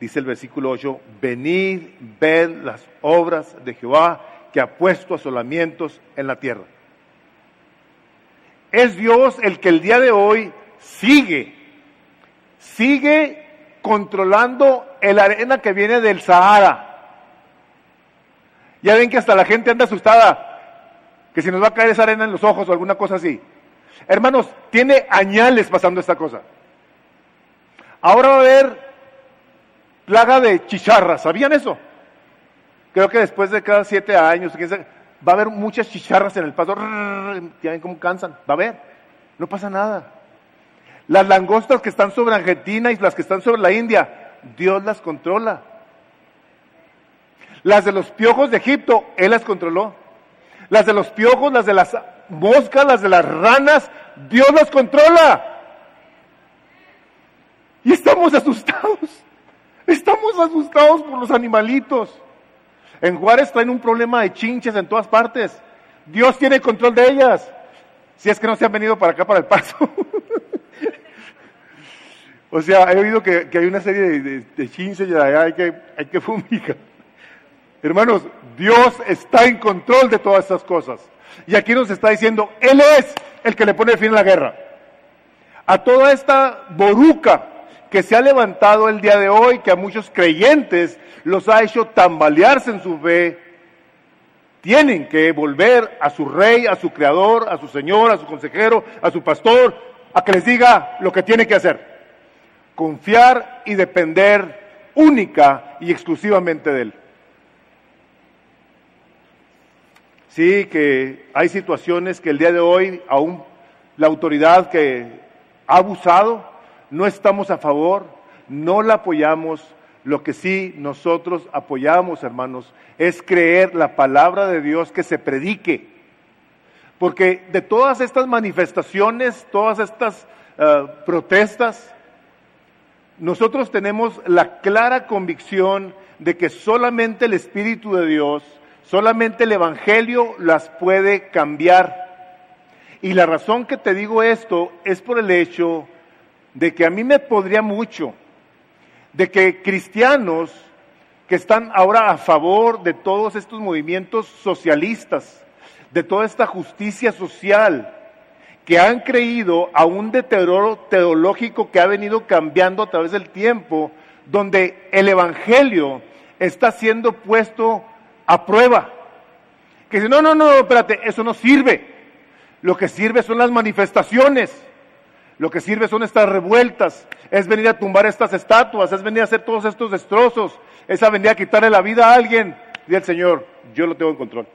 [SPEAKER 1] Dice el versículo 8, venid, ved las obras de Jehová que ha puesto asolamientos en la tierra. Es Dios el que el día de hoy sigue, sigue controlando el arena que viene del Sahara. Ya ven que hasta la gente anda asustada, que si nos va a caer esa arena en los ojos o alguna cosa así. Hermanos, tiene añales pasando esta cosa. Ahora va a haber plaga de chicharras. ¿Sabían eso? Creo que después de cada siete años va a haber muchas chicharras en el paso. Ya ven cómo cansan. Va a haber. No pasa nada. Las langostas que están sobre Argentina y las que están sobre la India, Dios las controla. Las de los piojos de Egipto, Él las controló. Las de los piojos, las de las moscas, las de las ranas, Dios las controla. Y estamos asustados. Estamos asustados por los animalitos. En Juárez traen un problema de chinches en todas partes. Dios tiene control de ellas. Si es que no se han venido para acá, para el paso. [LAUGHS] o sea, he oído que, hay una serie de, chinches y hay que, hay que fumigar. Hermanos, Dios está en control de todas estas cosas. Y aquí nos está diciendo, Él es el que le pone fin a la guerra. A toda esta boruca que se ha levantado el día de hoy, que a muchos creyentes los ha hecho tambalearse en su fe, tienen que volver a su rey, a su creador, a su señor, a su consejero, a su pastor, a que les diga lo que tiene que hacer. Confiar y depender única y exclusivamente de Él. Sí, que hay situaciones que el día de hoy aún la autoridad que ha abusado, no estamos a favor, no la apoyamos. Lo que sí nosotros apoyamos, hermanos, es creer la palabra de Dios que se predique. Porque de todas estas manifestaciones, todas estas eh, protestas, nosotros tenemos la clara convicción de que solamente el Espíritu de Dios Solamente el Evangelio las puede cambiar. Y la razón que te digo esto es por el hecho de que a mí me podría mucho de que cristianos que están ahora a favor de todos estos movimientos socialistas, de toda esta justicia social, que han creído a un deterioro teológico que ha venido cambiando a través del tiempo, donde el Evangelio está siendo puesto a prueba. Que dice, no, no, no, espérate, eso no sirve. Lo que sirve son las manifestaciones. Lo que sirve son estas revueltas. Es venir a tumbar estas estatuas. Es venir a hacer todos estos destrozos. Es venir a quitarle la vida a alguien. Y el Señor, yo lo tengo en control.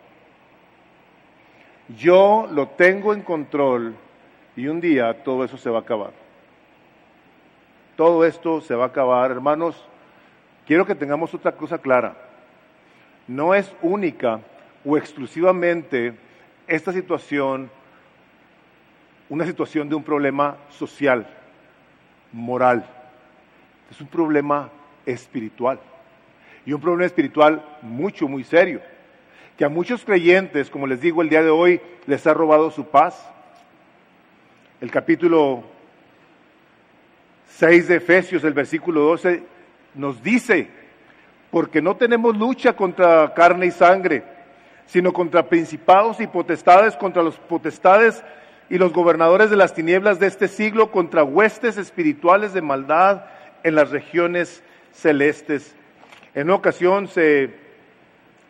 [SPEAKER 1] Yo lo tengo en control. Y un día todo eso se va a acabar. Todo esto se va a acabar. Hermanos, quiero que tengamos otra cosa clara no es única o exclusivamente esta situación una situación de un problema social, moral. Es un problema espiritual. Y un problema espiritual mucho, muy serio. Que a muchos creyentes, como les digo el día de hoy, les ha robado su paz. El capítulo 6 de Efesios, el versículo 12, nos dice porque no tenemos lucha contra carne y sangre, sino contra principados y potestades, contra los potestades y los gobernadores de las tinieblas de este siglo, contra huestes espirituales de maldad en las regiones celestes. En una ocasión se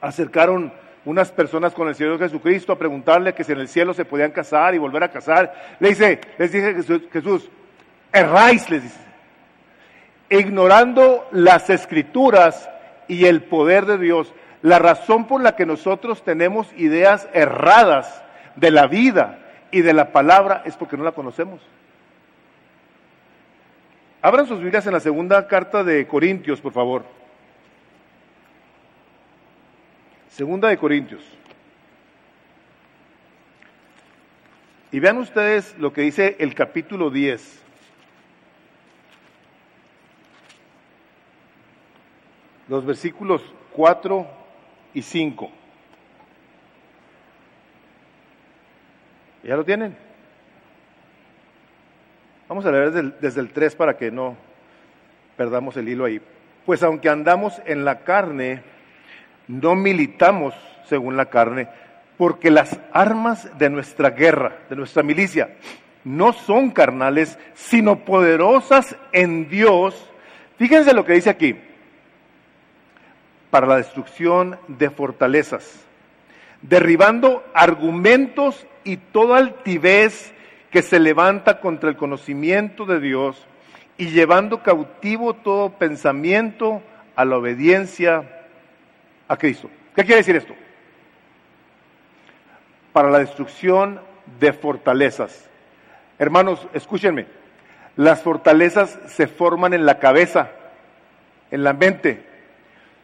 [SPEAKER 1] acercaron unas personas con el Señor Jesucristo a preguntarle que si en el cielo se podían casar y volver a casar. Le dice, les dice Jesús, Jesús erráis, les dice, ignorando las escrituras y el poder de Dios. La razón por la que nosotros tenemos ideas erradas de la vida y de la palabra es porque no la conocemos. Abran sus Biblias en la segunda carta de Corintios, por favor. Segunda de Corintios. Y vean ustedes lo que dice el capítulo 10. los versículos 4 y 5. ¿Ya lo tienen? Vamos a leer desde el, desde el 3 para que no perdamos el hilo ahí. Pues aunque andamos en la carne, no militamos según la carne, porque las armas de nuestra guerra, de nuestra milicia, no son carnales, sino poderosas en Dios. Fíjense lo que dice aquí para la destrucción de fortalezas, derribando argumentos y toda altivez que se levanta contra el conocimiento de Dios y llevando cautivo todo pensamiento a la obediencia a Cristo. ¿Qué quiere decir esto? Para la destrucción de fortalezas. Hermanos, escúchenme. Las fortalezas se forman en la cabeza, en la mente.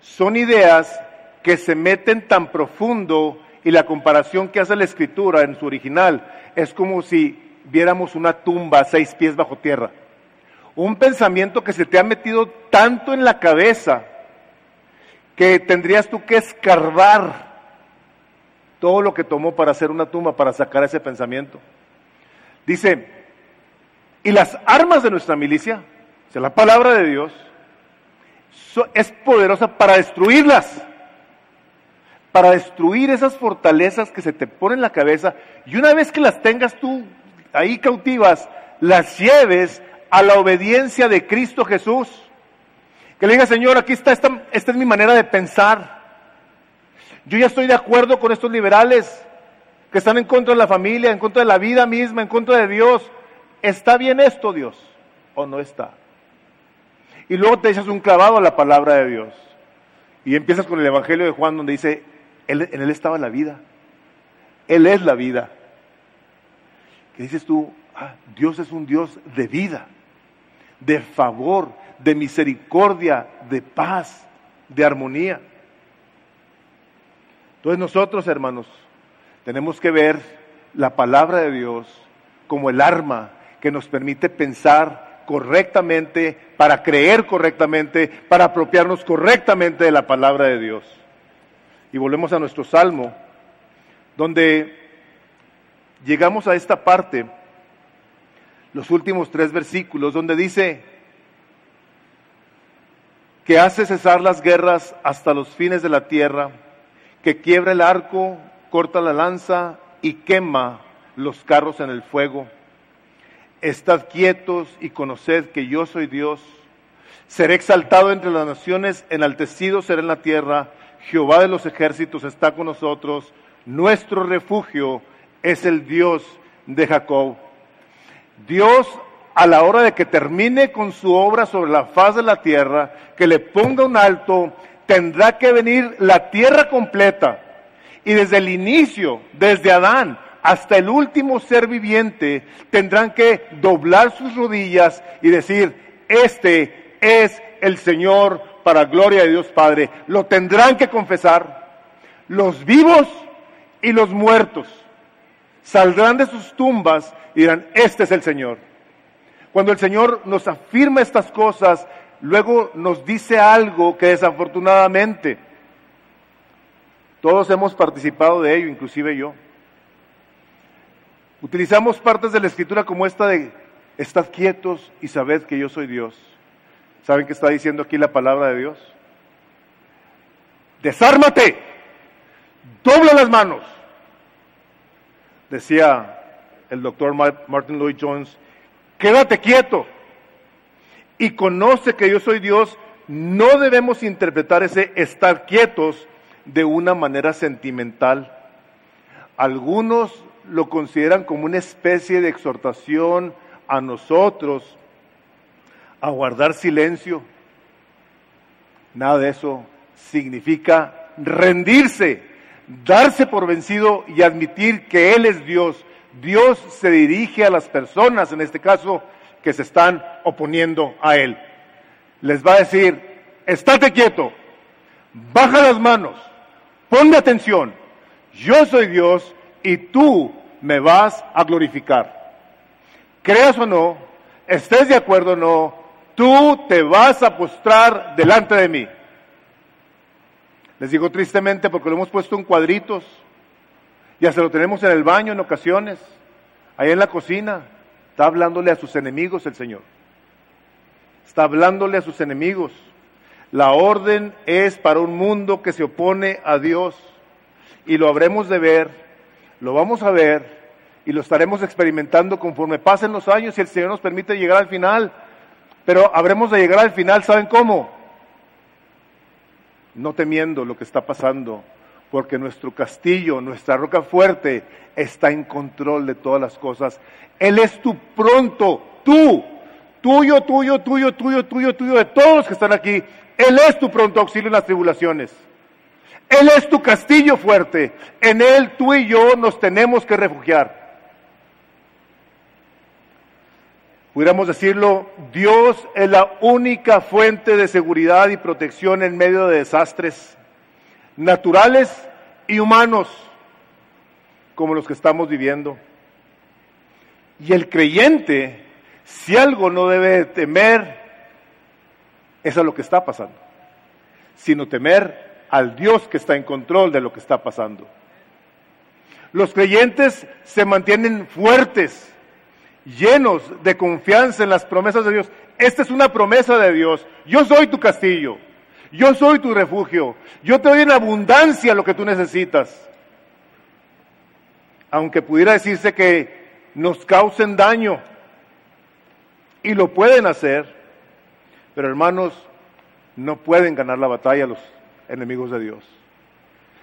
[SPEAKER 1] Son ideas que se meten tan profundo y la comparación que hace la escritura en su original es como si viéramos una tumba seis pies bajo tierra. Un pensamiento que se te ha metido tanto en la cabeza que tendrías tú que escarbar todo lo que tomó para hacer una tumba, para sacar ese pensamiento. Dice, y las armas de nuestra milicia, o sea, la palabra de Dios, es poderosa para destruirlas para destruir esas fortalezas que se te ponen en la cabeza y una vez que las tengas tú ahí cautivas, las lleves a la obediencia de Cristo Jesús. Que le diga, Señor, aquí está, esta, esta es mi manera de pensar. Yo ya estoy de acuerdo con estos liberales que están en contra de la familia, en contra de la vida misma, en contra de Dios. ¿Está bien esto, Dios? ¿O no está? Y luego te echas un clavado a la palabra de Dios. Y empiezas con el Evangelio de Juan donde dice, en Él estaba la vida. Él es la vida. ¿Qué dices tú? Ah, Dios es un Dios de vida, de favor, de misericordia, de paz, de armonía. Entonces nosotros, hermanos, tenemos que ver la palabra de Dios como el arma que nos permite pensar correctamente, para creer correctamente, para apropiarnos correctamente de la palabra de Dios. Y volvemos a nuestro salmo, donde llegamos a esta parte, los últimos tres versículos, donde dice que hace cesar las guerras hasta los fines de la tierra, que quiebra el arco, corta la lanza y quema los carros en el fuego. Estad quietos y conoced que yo soy Dios. Seré exaltado entre las naciones, enaltecido seré en la tierra Jehová de los ejércitos está con nosotros, nuestro refugio es el Dios de Jacob. Dios a la hora de que termine con su obra sobre la faz de la tierra, que le ponga un alto, tendrá que venir la tierra completa. Y desde el inicio, desde Adán hasta el último ser viviente, tendrán que doblar sus rodillas y decir, este es el Señor para gloria de Dios Padre. Lo tendrán que confesar los vivos y los muertos. Saldrán de sus tumbas y dirán, este es el Señor. Cuando el Señor nos afirma estas cosas, luego nos dice algo que desafortunadamente todos hemos participado de ello, inclusive yo. Utilizamos partes de la escritura como esta de, estad quietos y sabed que yo soy Dios. ¿Saben qué está diciendo aquí la palabra de Dios? Desármate, dobla las manos. Decía el doctor Martin Lloyd Jones, quédate quieto y conoce que yo soy Dios. No debemos interpretar ese estar quietos de una manera sentimental. Algunos lo consideran como una especie de exhortación a nosotros a guardar silencio. Nada de eso significa rendirse, darse por vencido y admitir que Él es Dios. Dios se dirige a las personas, en este caso, que se están oponiendo a Él. Les va a decir, estate quieto, baja las manos, ponme atención, yo soy Dios y tú me vas a glorificar. Creas o no, estés de acuerdo o no, tú te vas a postrar delante de mí. Les digo tristemente porque lo hemos puesto en cuadritos, ya se lo tenemos en el baño en ocasiones, ahí en la cocina, está hablándole a sus enemigos el Señor. Está hablándole a sus enemigos. La orden es para un mundo que se opone a Dios y lo habremos de ver, lo vamos a ver y lo estaremos experimentando conforme pasen los años y el Señor nos permite llegar al final pero habremos de llegar al final, ¿saben cómo? No temiendo lo que está pasando, porque nuestro castillo, nuestra roca fuerte, está en control de todas las cosas. Él es tu pronto, tú, tuyo, tuyo, tuyo, tuyo, tuyo, tuyo, de todos los que están aquí. Él es tu pronto auxilio en las tribulaciones. Él es tu castillo fuerte. En Él tú y yo nos tenemos que refugiar. Pudiéramos decirlo, Dios es la única fuente de seguridad y protección en medio de desastres naturales y humanos como los que estamos viviendo. Y el creyente, si algo no debe temer, es a lo que está pasando, sino temer al Dios que está en control de lo que está pasando. Los creyentes se mantienen fuertes llenos de confianza en las promesas de Dios. Esta es una promesa de Dios. Yo soy tu castillo. Yo soy tu refugio. Yo te doy en abundancia lo que tú necesitas. Aunque pudiera decirse que nos causen daño. Y lo pueden hacer. Pero hermanos, no pueden ganar la batalla los enemigos de Dios.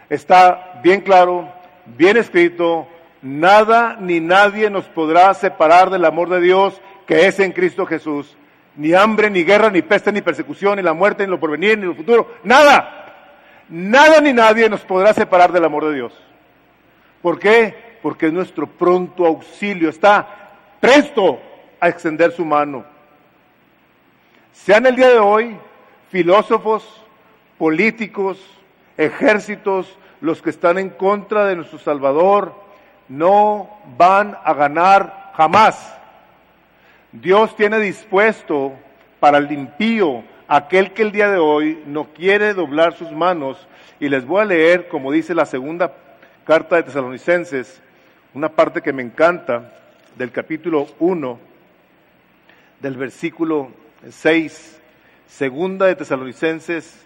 [SPEAKER 1] Está bien claro, bien escrito, Nada ni nadie nos podrá separar del amor de Dios que es en Cristo Jesús. Ni hambre, ni guerra, ni peste, ni persecución, ni la muerte, ni lo porvenir, ni lo futuro. Nada. Nada ni nadie nos podrá separar del amor de Dios. ¿Por qué? Porque es nuestro pronto auxilio. Está presto a extender su mano. Sean el día de hoy filósofos, políticos, ejércitos, los que están en contra de nuestro Salvador, no van a ganar jamás. Dios tiene dispuesto para el impío aquel que el día de hoy no quiere doblar sus manos. Y les voy a leer, como dice la segunda carta de Tesalonicenses, una parte que me encanta del capítulo 1, del versículo 6, segunda de Tesalonicenses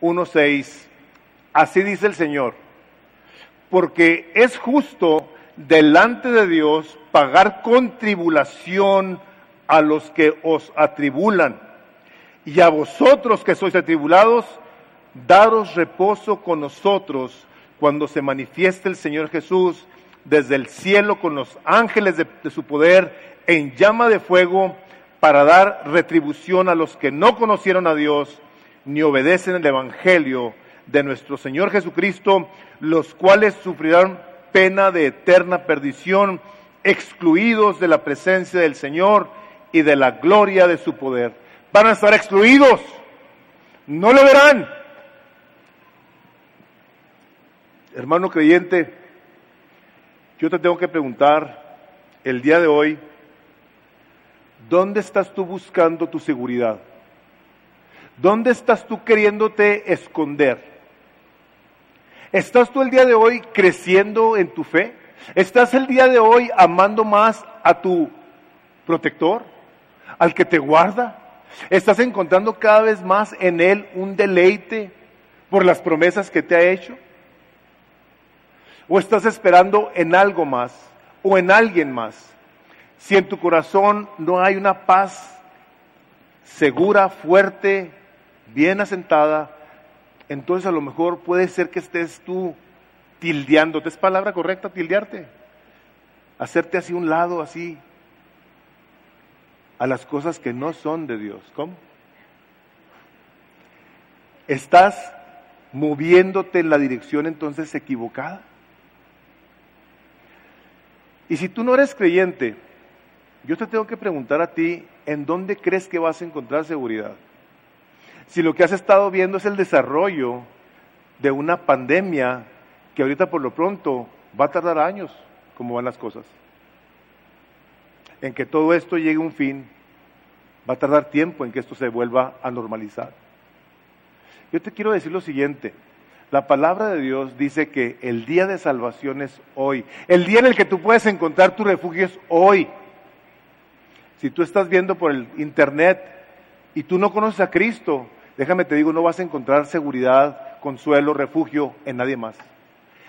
[SPEAKER 1] 1.6. Así dice el Señor porque es justo delante de Dios pagar con tribulación a los que os atribulan. Y a vosotros que sois atribulados, daros reposo con nosotros cuando se manifieste el Señor Jesús desde el cielo con los ángeles de, de, su poder en llama de fuego para dar retribución a los que no conocieron a Dios ni obedecen el Evangelio de nuestro Señor Jesucristo, los cuales sufrirán pena de eterna perdición, excluidos de la presencia del Señor y de la gloria de su poder. Van a estar excluidos, no lo verán. Hermano creyente, yo te tengo que preguntar el día de hoy, ¿dónde estás tú buscando tu seguridad? ¿Dónde estás tú queriéndote esconder? ¿Estás tú el día de hoy creciendo en tu fe? ¿Estás el día de hoy amando más a tu protector, al que te guarda? ¿Estás encontrando cada vez más en Él un deleite por las promesas que te ha hecho? ¿O estás esperando en algo más o en alguien más? Si en tu corazón no hay una paz segura, fuerte, bien asentada, entonces a lo mejor puede ser que estés tú tildeándote. ¿Es palabra correcta tildearte? Hacerte así un lado, así, a las cosas que no son de Dios. ¿Cómo? Estás moviéndote en la dirección entonces equivocada. Y si tú no eres creyente, yo te tengo que preguntar a ti, ¿en dónde crees que vas a encontrar seguridad? Si lo que has estado viendo es el desarrollo de una pandemia que ahorita por lo pronto va a tardar años, como van las cosas. En que todo esto llegue a un fin, va a tardar tiempo en que esto se vuelva a normalizar. Yo te quiero decir lo siguiente, la palabra de Dios dice que el día de salvación es hoy, el día en el que tú puedes encontrar tu refugio es hoy. Si tú estás viendo por el internet y tú no conoces a Cristo, déjame te digo, no vas a encontrar seguridad, consuelo, refugio en nadie más.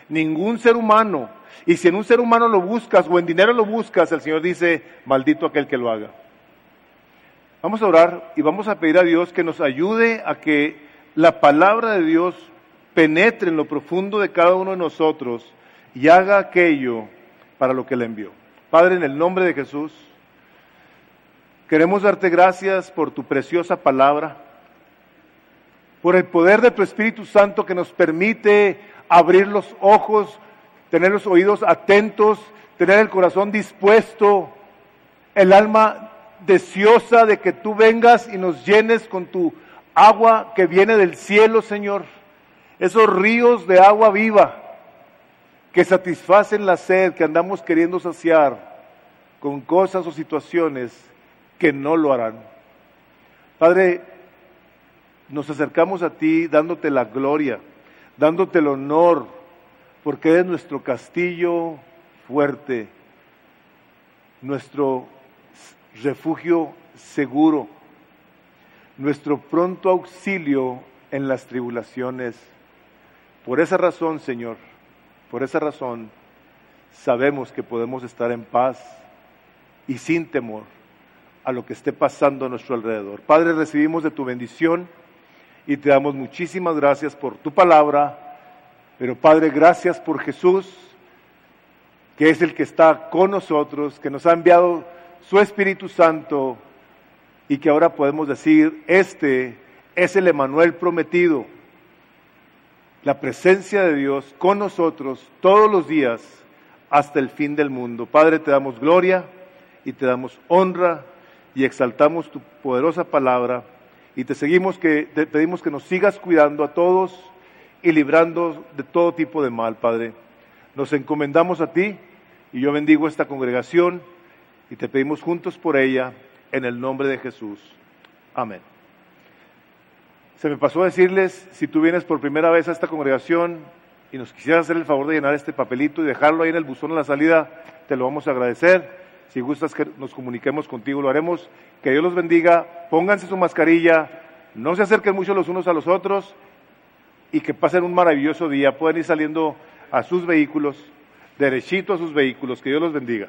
[SPEAKER 1] Ningún ser humano. Y si en un ser humano lo buscas o en dinero lo buscas, el Señor dice, maldito aquel que lo haga. Vamos a orar y vamos a pedir a Dios que nos ayude a que la palabra de Dios penetre en lo profundo de cada uno de nosotros y haga aquello para lo que le envió. Padre, en el nombre de Jesús, Queremos darte gracias por tu preciosa palabra, por el poder de tu Espíritu Santo que nos permite abrir los ojos, tener los oídos atentos, tener el corazón dispuesto, el alma deseosa de que tú vengas y nos llenes con tu agua que viene del cielo, Señor. Esos ríos de agua viva que satisfacen la sed que andamos queriendo saciar con cosas o situaciones que no lo harán. Padre, nos acercamos a ti dándote la gloria, dándote el honor, porque eres nuestro castillo fuerte, nuestro refugio seguro, nuestro pronto auxilio en las tribulaciones. Por esa razón, Señor, por esa razón, sabemos que podemos estar en paz y sin temor a lo que esté pasando a nuestro alrededor. Padre, recibimos de tu bendición y te damos muchísimas gracias por tu palabra, pero Padre, gracias por Jesús, que es el que está con nosotros, que nos ha enviado su Espíritu Santo y que ahora podemos decir, este es el Emanuel prometido, la presencia de Dios con nosotros todos los días hasta el fin del mundo. Padre, te damos gloria y te damos honra y exaltamos tu poderosa palabra y te seguimos que te pedimos que nos sigas cuidando a todos y librando de todo tipo de mal, Padre. Nos encomendamos a ti y yo bendigo esta congregación y te pedimos juntos por ella en el nombre de Jesús. Amén. Se me pasó a decirles, si tú vienes por primera vez a esta congregación y nos quisieras hacer el favor de llenar este papelito y dejarlo ahí en el buzón a la salida, te lo vamos a agradecer. Si gustas que nos comuniquemos contigo, lo haremos. Que Dios los bendiga. Pónganse su mascarilla. No se acerquen mucho los unos a los otros. Y que pasen un maravilloso día. Pueden ir saliendo a sus vehículos, derechito a sus vehículos. Que Dios los bendiga.